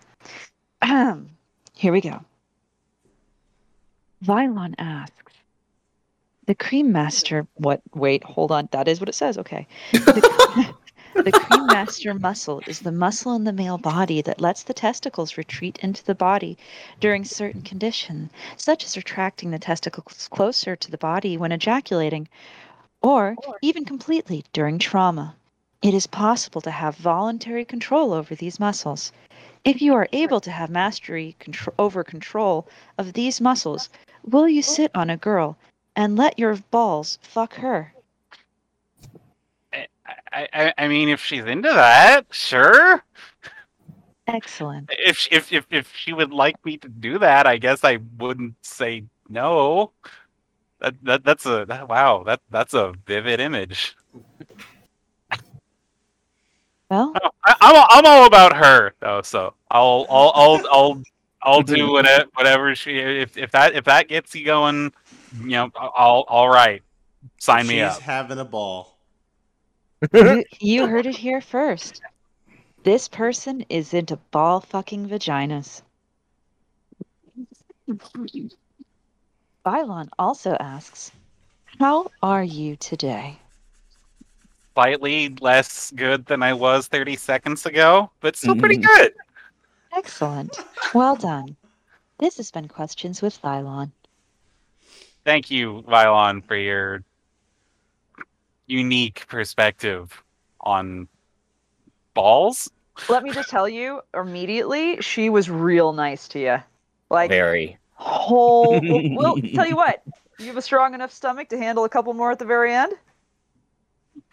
[clears throat] Here we go. Vylon asks The cream master. What? Wait, hold on. That is what it says. Okay. [laughs] The, the cream master muscle is the muscle in the male body that lets the testicles retreat into the body during certain conditions, such as retracting the testicles closer to the body when ejaculating, or even completely during trauma. It is possible to have voluntary control over these muscles. If you are able to have mastery over control of these muscles, will you sit on a girl and let your balls fuck her? I, I, I mean, if she's into that, sure. Excellent. If if if if she would like me to do that, I guess I wouldn't say no. That that that's a that, wow. That that's a vivid image. Well, Oh, I, I'm all- I'm all about her though, so I'll I'll I'll I'll, I'll do whatever whatever she if if that if that gets you going, you know, I'll all right. Sign me up. She's up. having a ball. You, [laughs] you heard it here first. This person is into ball fucking vaginas. Vylon also asks, How are you today? Slightly less good than I was 30 seconds ago, but still pretty Mm. good. Excellent. Well done. This has been Questions with Vylon. Thank you, Vylon, for your unique perspective on balls. Let me just tell you immediately, she was real nice to you. Like, Very. whole. [laughs] well, tell you what, you have a strong enough stomach to handle a couple more at the very end?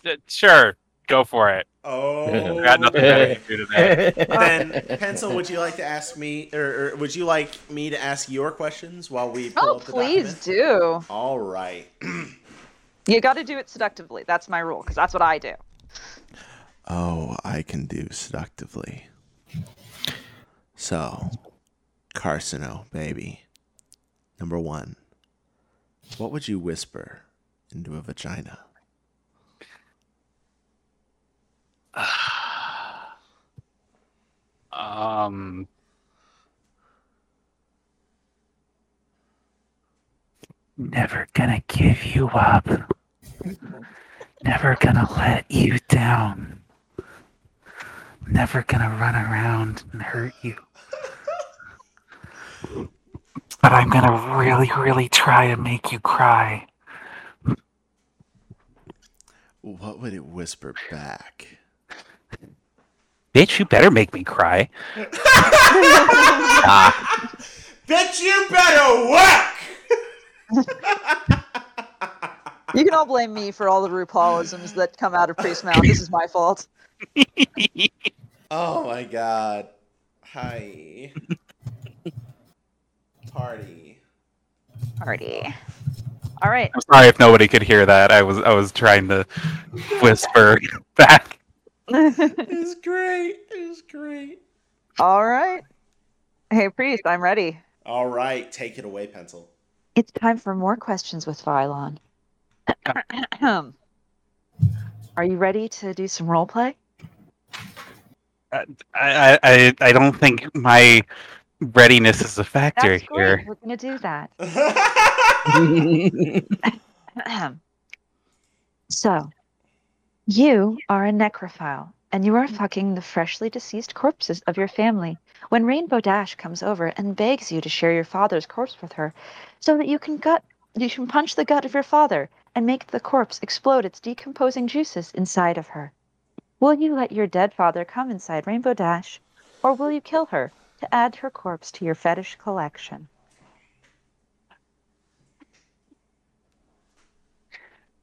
Uh, Sure, go for it. Oh, I got nothing better to do today. [laughs] then pencil. Would you like to ask me, or, or would you like me to ask your questions while we pull Oh, up the please document? do. All right. [clears throat] You got to do it seductively. That's my rule, because that's what I do. Oh, I can do seductively. So, Carcino, baby. Number one. What would you whisper into a vagina? [sighs] Um. Never gonna give you up. Never gonna let you down. Never gonna run around and hurt you. but I'm gonna really, really try to make you cry. What would it whisper back? Bitch, you better make me cry. Ah, [laughs] [laughs] Bitch, you better work! [laughs] You can all blame me for all the RuPaulisms that come out of Priest Mouth. This is my fault. oh my god. Hi. Party. Party. All right. I'm sorry if nobody could hear that. I was I was trying to whisper [laughs] back. It was great. It was great. all right. Hey, Priest, I'm ready. All right, take it away, pencil. It's time for more questions with Vylon. [coughs] Are you ready to do some role play? Uh, I, I I I don't think my readiness is a factor That's here. great. We're gonna do that. [laughs] [coughs] so, you are a necrophile, and you are fucking the freshly deceased corpses of your family. When Rainbow Dash comes over and begs you to share your father's corpse with her, so that you can gut, you can punch the gut of your father and make the corpse explode its decomposing juices inside of her. Will you let your dead father come inside Rainbow Dash, or will you kill her to add her corpse to your fetish collection?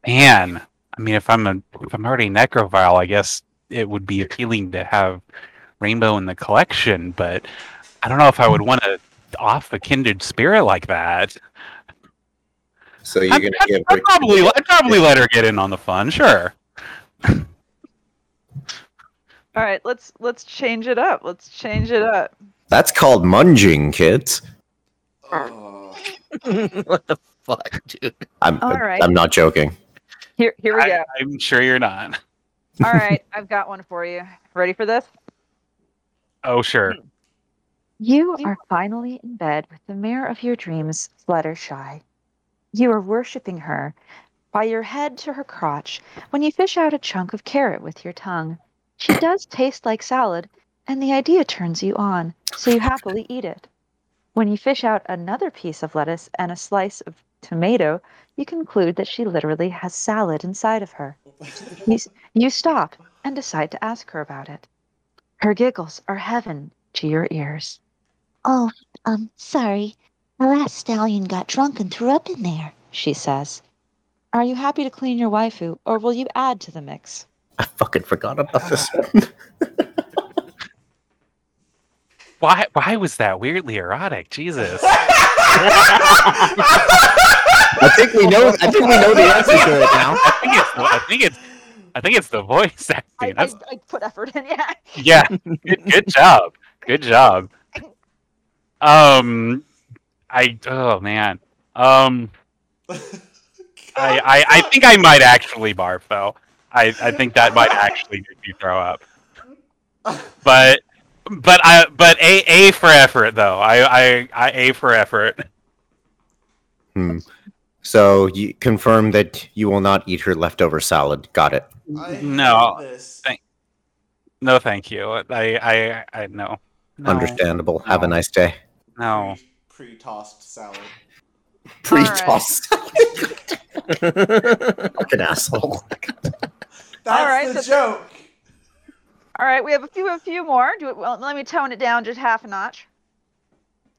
Man, I mean, if I'm a if I'm already necrophile, I guess it would be appealing to have rainbow in the collection. But I don't know if I would want to off a kindred spirit like that. So you're I'd, gonna I'd- give I'd probably I'd probably let her get in on the fun. Sure. [laughs] All right, let's let's change it up. Let's change it up. that's called munging, kids. Oh. [laughs] what the fuck, dude? I'm All right. I'm not joking. Here here we I, go. I'm sure you're not. All right, [laughs] I've got one for you. Ready for this? Oh, sure. Hmm. You are finally in bed with the mirror of your dreams, Fluttershy. You are worshipping her by your head to her crotch when you fish out a chunk of carrot with your tongue. She does taste like salad, and the idea turns you on, so you happily eat it. When you fish out another piece of lettuce and a slice of tomato, you conclude that she literally has salad inside of her. You, you stop and decide to ask her about it. Her giggles are heaven to your ears. Oh, um, sorry. The last stallion got drunk and threw up in there. she says. Are you happy to clean your waifu, or will you add to the mix? I fucking forgot about this [laughs] one. Why why was that weirdly erotic? Jesus. [laughs] I think we know. I think we know the answer to it now. I think it's I think it's I think it's the voice [laughs] I, acting. I, That's, I put effort in, [laughs] yeah. yeah. Good, good job. Good job. Um, I oh man. Um, [laughs] I, I I think I might actually barf though. I I think that might actually make you throw up. But but I but a a for effort though. I I I a for effort. Hmm. So you confirm that you will not eat her leftover salad. Got it. I No, thank- No, thank you. I I I no. no Understandable. Have a nice day. No. Pre tossed salad. [laughs] Pre-toss. [laughs] Fucking asshole. Oh That's right, the so- joke. All right, we have a few a few more. Do it, well, let me tone it down just half a notch.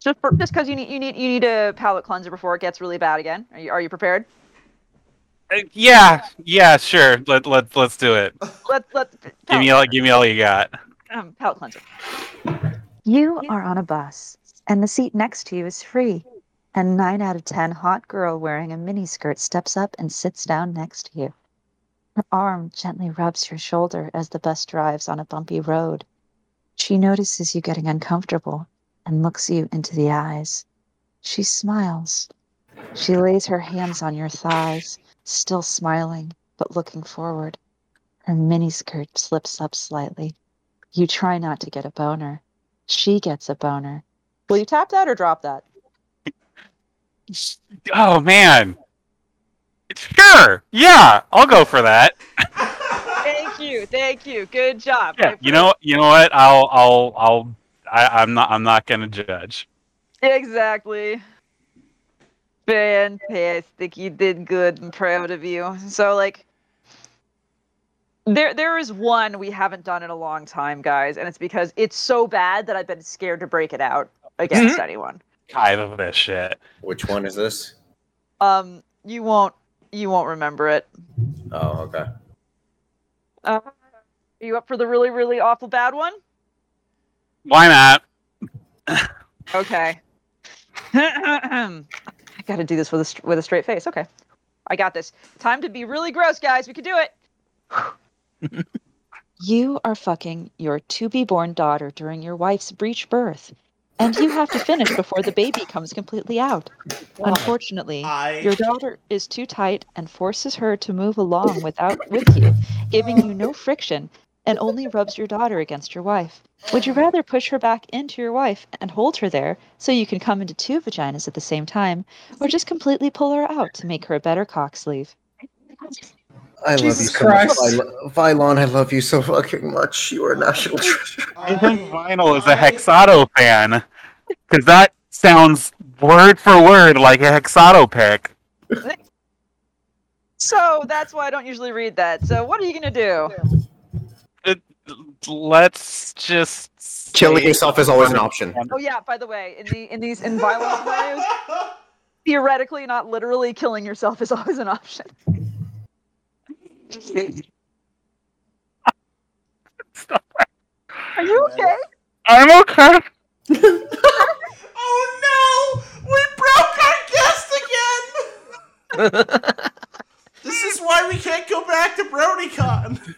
Just for, just because you need you need you need a palate cleanser before it gets really bad again. Are you are you prepared? Uh, yeah, yeah, sure. Let let let's do it. Let let Give me all give me all you got. um, palate cleanser. You are on a bus, and the seat next to you is free. And nine out of ten hot girl wearing a miniskirt steps up and sits down next to you. Her arm gently rubs your shoulder as the bus drives on a bumpy road. She notices you getting uncomfortable and looks you into the eyes. She smiles. She lays her hands on your thighs, still smiling, but looking forward. Her miniskirt slips up slightly. You try not to get a boner. She gets a boner. Will you tap that or drop that? Oh man. Sure. Yeah, I'll go for that. [laughs] Thank you, thank you. Good job. Yeah. You know you know what? I'll I'll I'll I, I'm not I'm not gonna judge. exactly. Fantastic. You did good. I'm proud of you. So like there there is one we haven't done in a long time, guys, and it's because it's so bad that I've been scared to break it out against anyone. Kind of this shit. Which one is this? Um you won't you won't remember it. Oh, okay. Uh, are you up for the really, really awful bad one? Why not? [laughs] Okay. [laughs] I got to do this with a with a straight face. Okay, I got this. Time to be really gross, guys. We can do it. [laughs] you are fucking your to be born daughter during your wife's breech birth, and you have to finish before the baby comes completely out. Unfortunately, I your daughter is too tight and forces her to move along without with you, giving you no friction and only rubs your daughter against your wife. Would you rather push her back into your wife and hold her there so you can come into two vaginas at the same time, or just completely pull her out to make her a better cock sleeve? I Jesus Christ. Vylon, I love you so fucking much. You are a national treasure. I think Vinyl is a Hexado fan. Because that sounds word for word like a Hexado pick. So that's why I don't usually read that. So what are you gonna do? Let's just. Killing yourself is always an option. Oh yeah, by the way, in the in these in violent scenarios, [laughs] theoretically, not literally, killing yourself is always an option. [laughs] Are you okay? I'm okay. [laughs] Oh no! We broke our guest again! this is why we can't go back to BronyCon.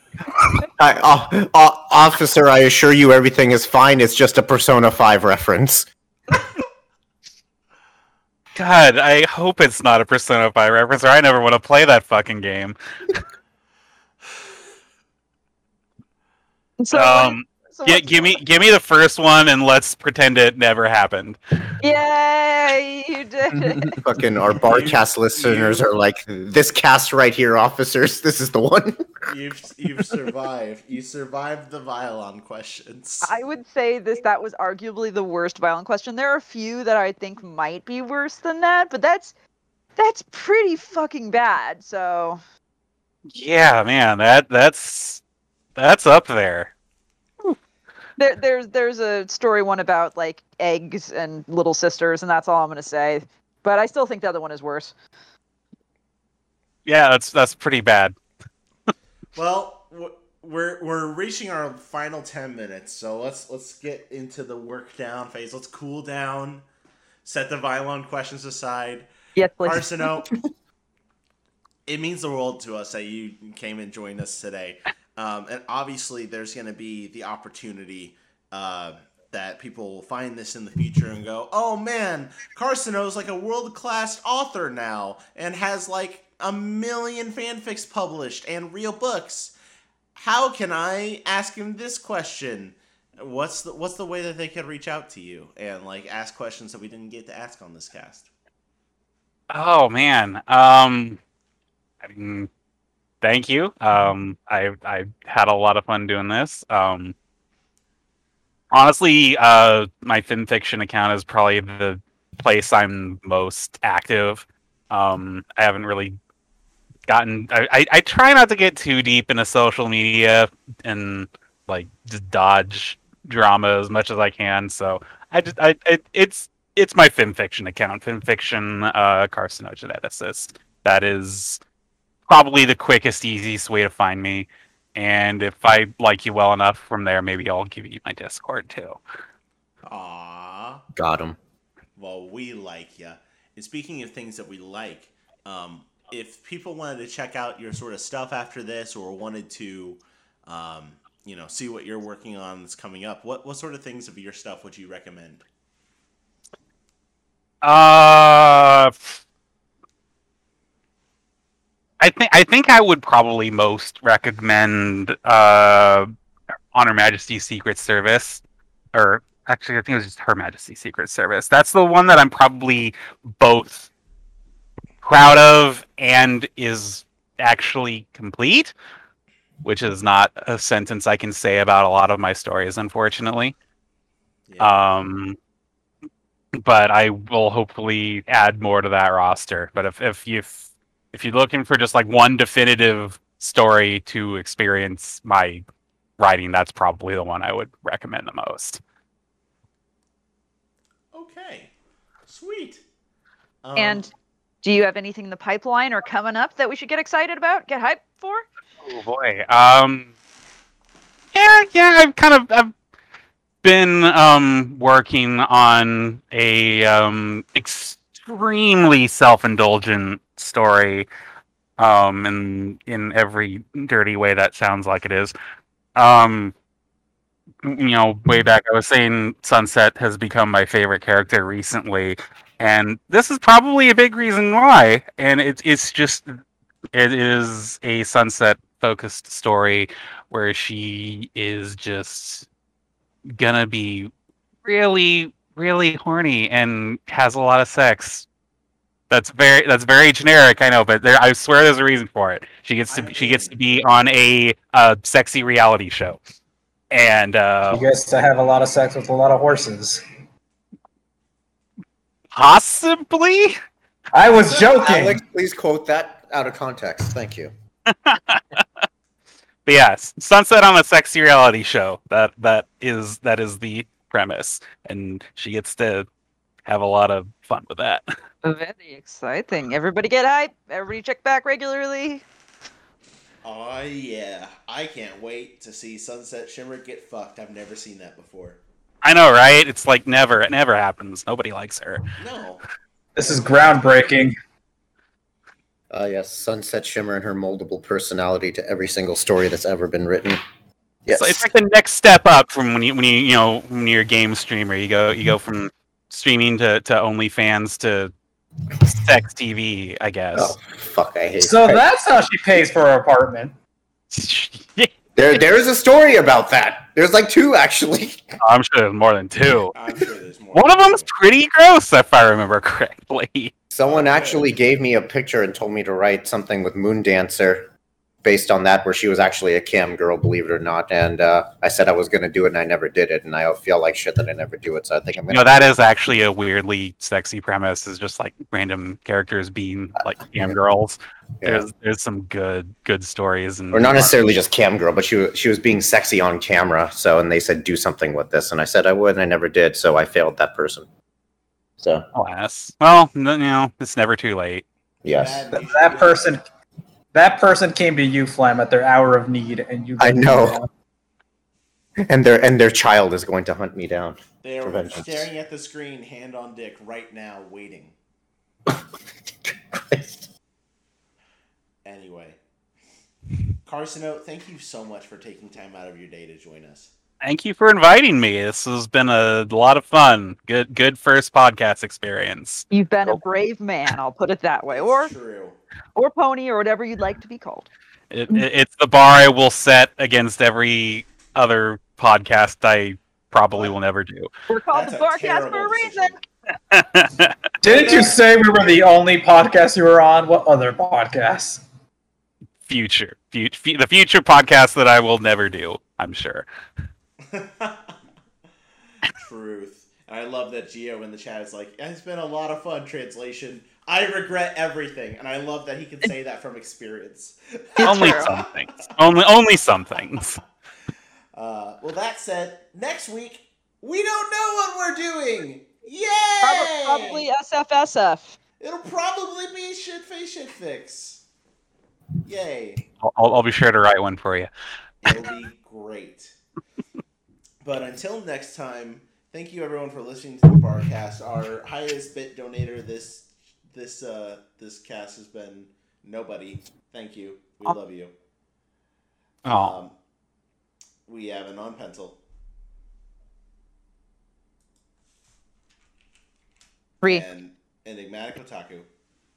I, uh, uh, officer, I assure you everything is fine. It's just a Persona 5 reference. God, I hope it's not a Persona 5 reference, or I never want to play that fucking game. [laughs] So, Um, so gi- what's- give me, give me the first one, and let's pretend it never happened. Yay, you [laughs] did it. Fucking our barcast listeners are like, this cast right here, officers. This is the one. [laughs] You've you've survived. You survived the Vylon questions. I would say this that was arguably the worst violent question. There are a few that I think might be worse than that, but that's that's pretty fucking bad. So Yeah, man, that that's that's up there. There there's there's a story one about like eggs and little sisters, and that's all I'm gonna say. But I still think the other one is worse. Yeah, that's that's pretty bad. [laughs] Well, we're we're reaching our final ten minutes, so let's let's get into the work down phase. Let's cool down, set the Vylon questions aside. Yes, please. Arseno, [laughs] it means the world to us that you came and joined us today. Um, and obviously, there's going to be the opportunity uh, that people will find this in the future and go, "Oh man, Carcino's like a world class author now and has like a million fanfics published and real books. How can I ask him this question?" What's the what's the way that they could reach out to you and like ask questions that we didn't get to ask on this cast? Oh man. Um I mean thank you. Um I I had a lot of fun doing this. Um honestly, uh my FimFiction account is probably the place I'm most active. Um I haven't really gotten I, I, I try not to get too deep into social media and like just dodge drama as much as I can. So I just I it, it's it's my FimFiction account, FimFiction uh, carcinogeneticist. That is probably the quickest, easiest way to find me. And if I like you well enough from there, maybe I'll give you my Discord too. Aww. Got him. Well, we like you. And speaking of things that we like, um, if people wanted to check out your sort of stuff after this, or wanted to, um, you know, see what you're working on that's coming up, what what sort of things of your stuff would you recommend? Uh, I think I think I would probably most recommend uh, Honor Majesty's Secret Service, or actually I think it was just Her Majesty's Secret Service. That's the one that I'm probably both proud of and is actually complete, which is not a sentence I can say about a lot of my stories, unfortunately. Yeah. Um, but I will hopefully add more to that roster. But if if you if you're looking for just like one definitive story to experience my writing, that's probably the one I would recommend the most. Okay, sweet. Um, and do you have anything in the pipeline or coming up that we should get excited about, get hyped for? Oh boy. Um. Yeah, yeah. I've kind of I've been um working on a um extremely self-indulgent story, um, in in every dirty way that sounds like it is. Um, you know, way back I was saying Sunset has become my favorite character recently, and this is probably a big reason why. And it's it's just it is a Sunset focused story where she is just gonna be really really horny and has a lot of sex that's very that's very generic i know but there i swear there's a reason for it she gets to she gets to be on a uh, sexy reality show and uh You guys to have a lot of sex with a lot of horses. possibly I was joking. Alex, please quote that out of context. Thank you. [laughs] But yes, Sunset on a sexy reality show. That that is that is the premise, and she gets to have a lot of fun with that. [laughs] Very exciting. Everybody get hype. Everybody check back regularly. Oh yeah, I can't wait to see Sunset Shimmer get fucked. I've never seen that before. I know, right? It's like never. It never happens. Nobody likes her. No, This is groundbreaking. Uh, yes, Sunset Shimmer and her moldable personality to every single story that's ever been written. Yes. So it's like the next step up from when you when you you know when you're a game streamer. You go you go from streaming to to OnlyFans to sex TV, I guess. oh, fuck, I hate So that's how she pays for her apartment. [laughs] There, there is a story about that. There's like two, actually. [laughs] I'm sure there's more than two. I'm sure there's more. One of them's pretty gross, if I remember correctly. Someone actually gave me a picture and told me to write something with Moondancer based on that, where she was actually a cam girl, believe it or not. And uh, I said I was going to do it, and I never did it. And I feel like shit that I never do it. So I think I'm You going know, that is actually a weirdly sexy premise. Is just like random characters being like [laughs] cam girls. There's there's some good good stories and or not necessarily just cam girl, but she was, she was being sexy on camera. So, and they said do something with this, and I said I would, and I never did. So I failed that person. So Alas. Well, you know, it's never too late. yes, That, that person, that person came to you, Flam, at their hour of need, and you. I know. and their and their child is going to hunt me down. They are staring at the screen, hand on dick, right now, waiting. [laughs] Anyway, Carsonote, thank you so much for taking time out of your day to join us. Thank you for inviting me. This has been a lot of fun. Good good first podcast experience. You've been a brave man. I'll put it that way, or True. Or pony, or whatever you'd like to be called. It, it, it's the bar I will set against every other podcast I probably will never do. We're called That's the a Barcast for a reason. [laughs] Didn't you say we were the only podcast you were on? What other podcasts? future, future, the future podcast that I will never do. I'm sure. [laughs] Truth. And I love that Geo in the chat is like, it's been a lot of fun, translation. I regret everything. And I love that he can say that from experience. [laughs] only true. some things. Only only some things. Uh, well, that said, next week, we don't know what we're doing! Yay! Prob- Probably SFSF. It'll probably be shit face shit fics. Yay. I'll, I'll, I'll be sure to write one for you. It'll be great. But until next time, thank you everyone for listening to the Barcast. Our highest bit donator this this uh this cast has been nobody. Thank you. We love you. Oh, Um, we have an on pencil. Three. And Enigmatic Otaku.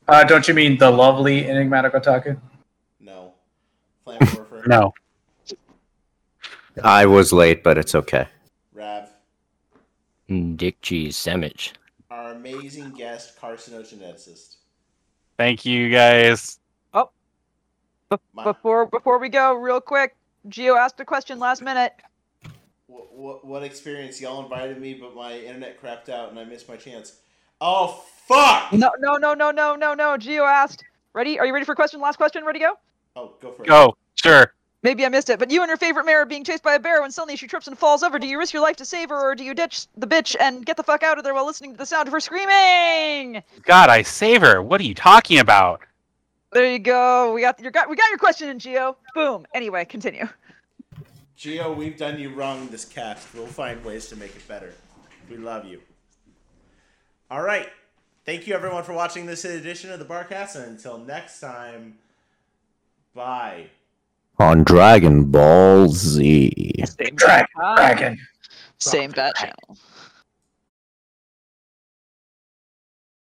Uh, don't you mean the lovely enigmatic otaku? No. Flamethrower. no. I was late, but it's okay. Rav. Dick cheese sandwich. Our amazing guest, carcinogeneticist. Thank you guys. Oh. Be- My- before before we go, real quick, Geo asked a question last minute. what, what experience? Y'all invited me, but my internet crapped out and I missed my chance. Oh fuck! No, no, no, no, no, no, no. Geo asked. Ready? Are you ready for a question? Last question. Ready? To go. Oh, go for it. Go. Sure. Maybe I missed it, but you and your favorite mare are being chased by a bear when suddenly she trips and falls over. Do you risk your life to save her, or do you ditch the bitch and get the fuck out of there while listening to the sound of her screaming? God, I save her. What are you talking about? There you go. We got your got we got your question in Geo. Boom. Anyway, continue. Geo, we've done you wrong in this cast. We'll find ways to make it better. We love you. All right. Thank you, everyone, for watching this edition of the Barcast. And until next time, bye. On Dragon Ball Z. Same Dragon, ah. dragon. Same bat channel.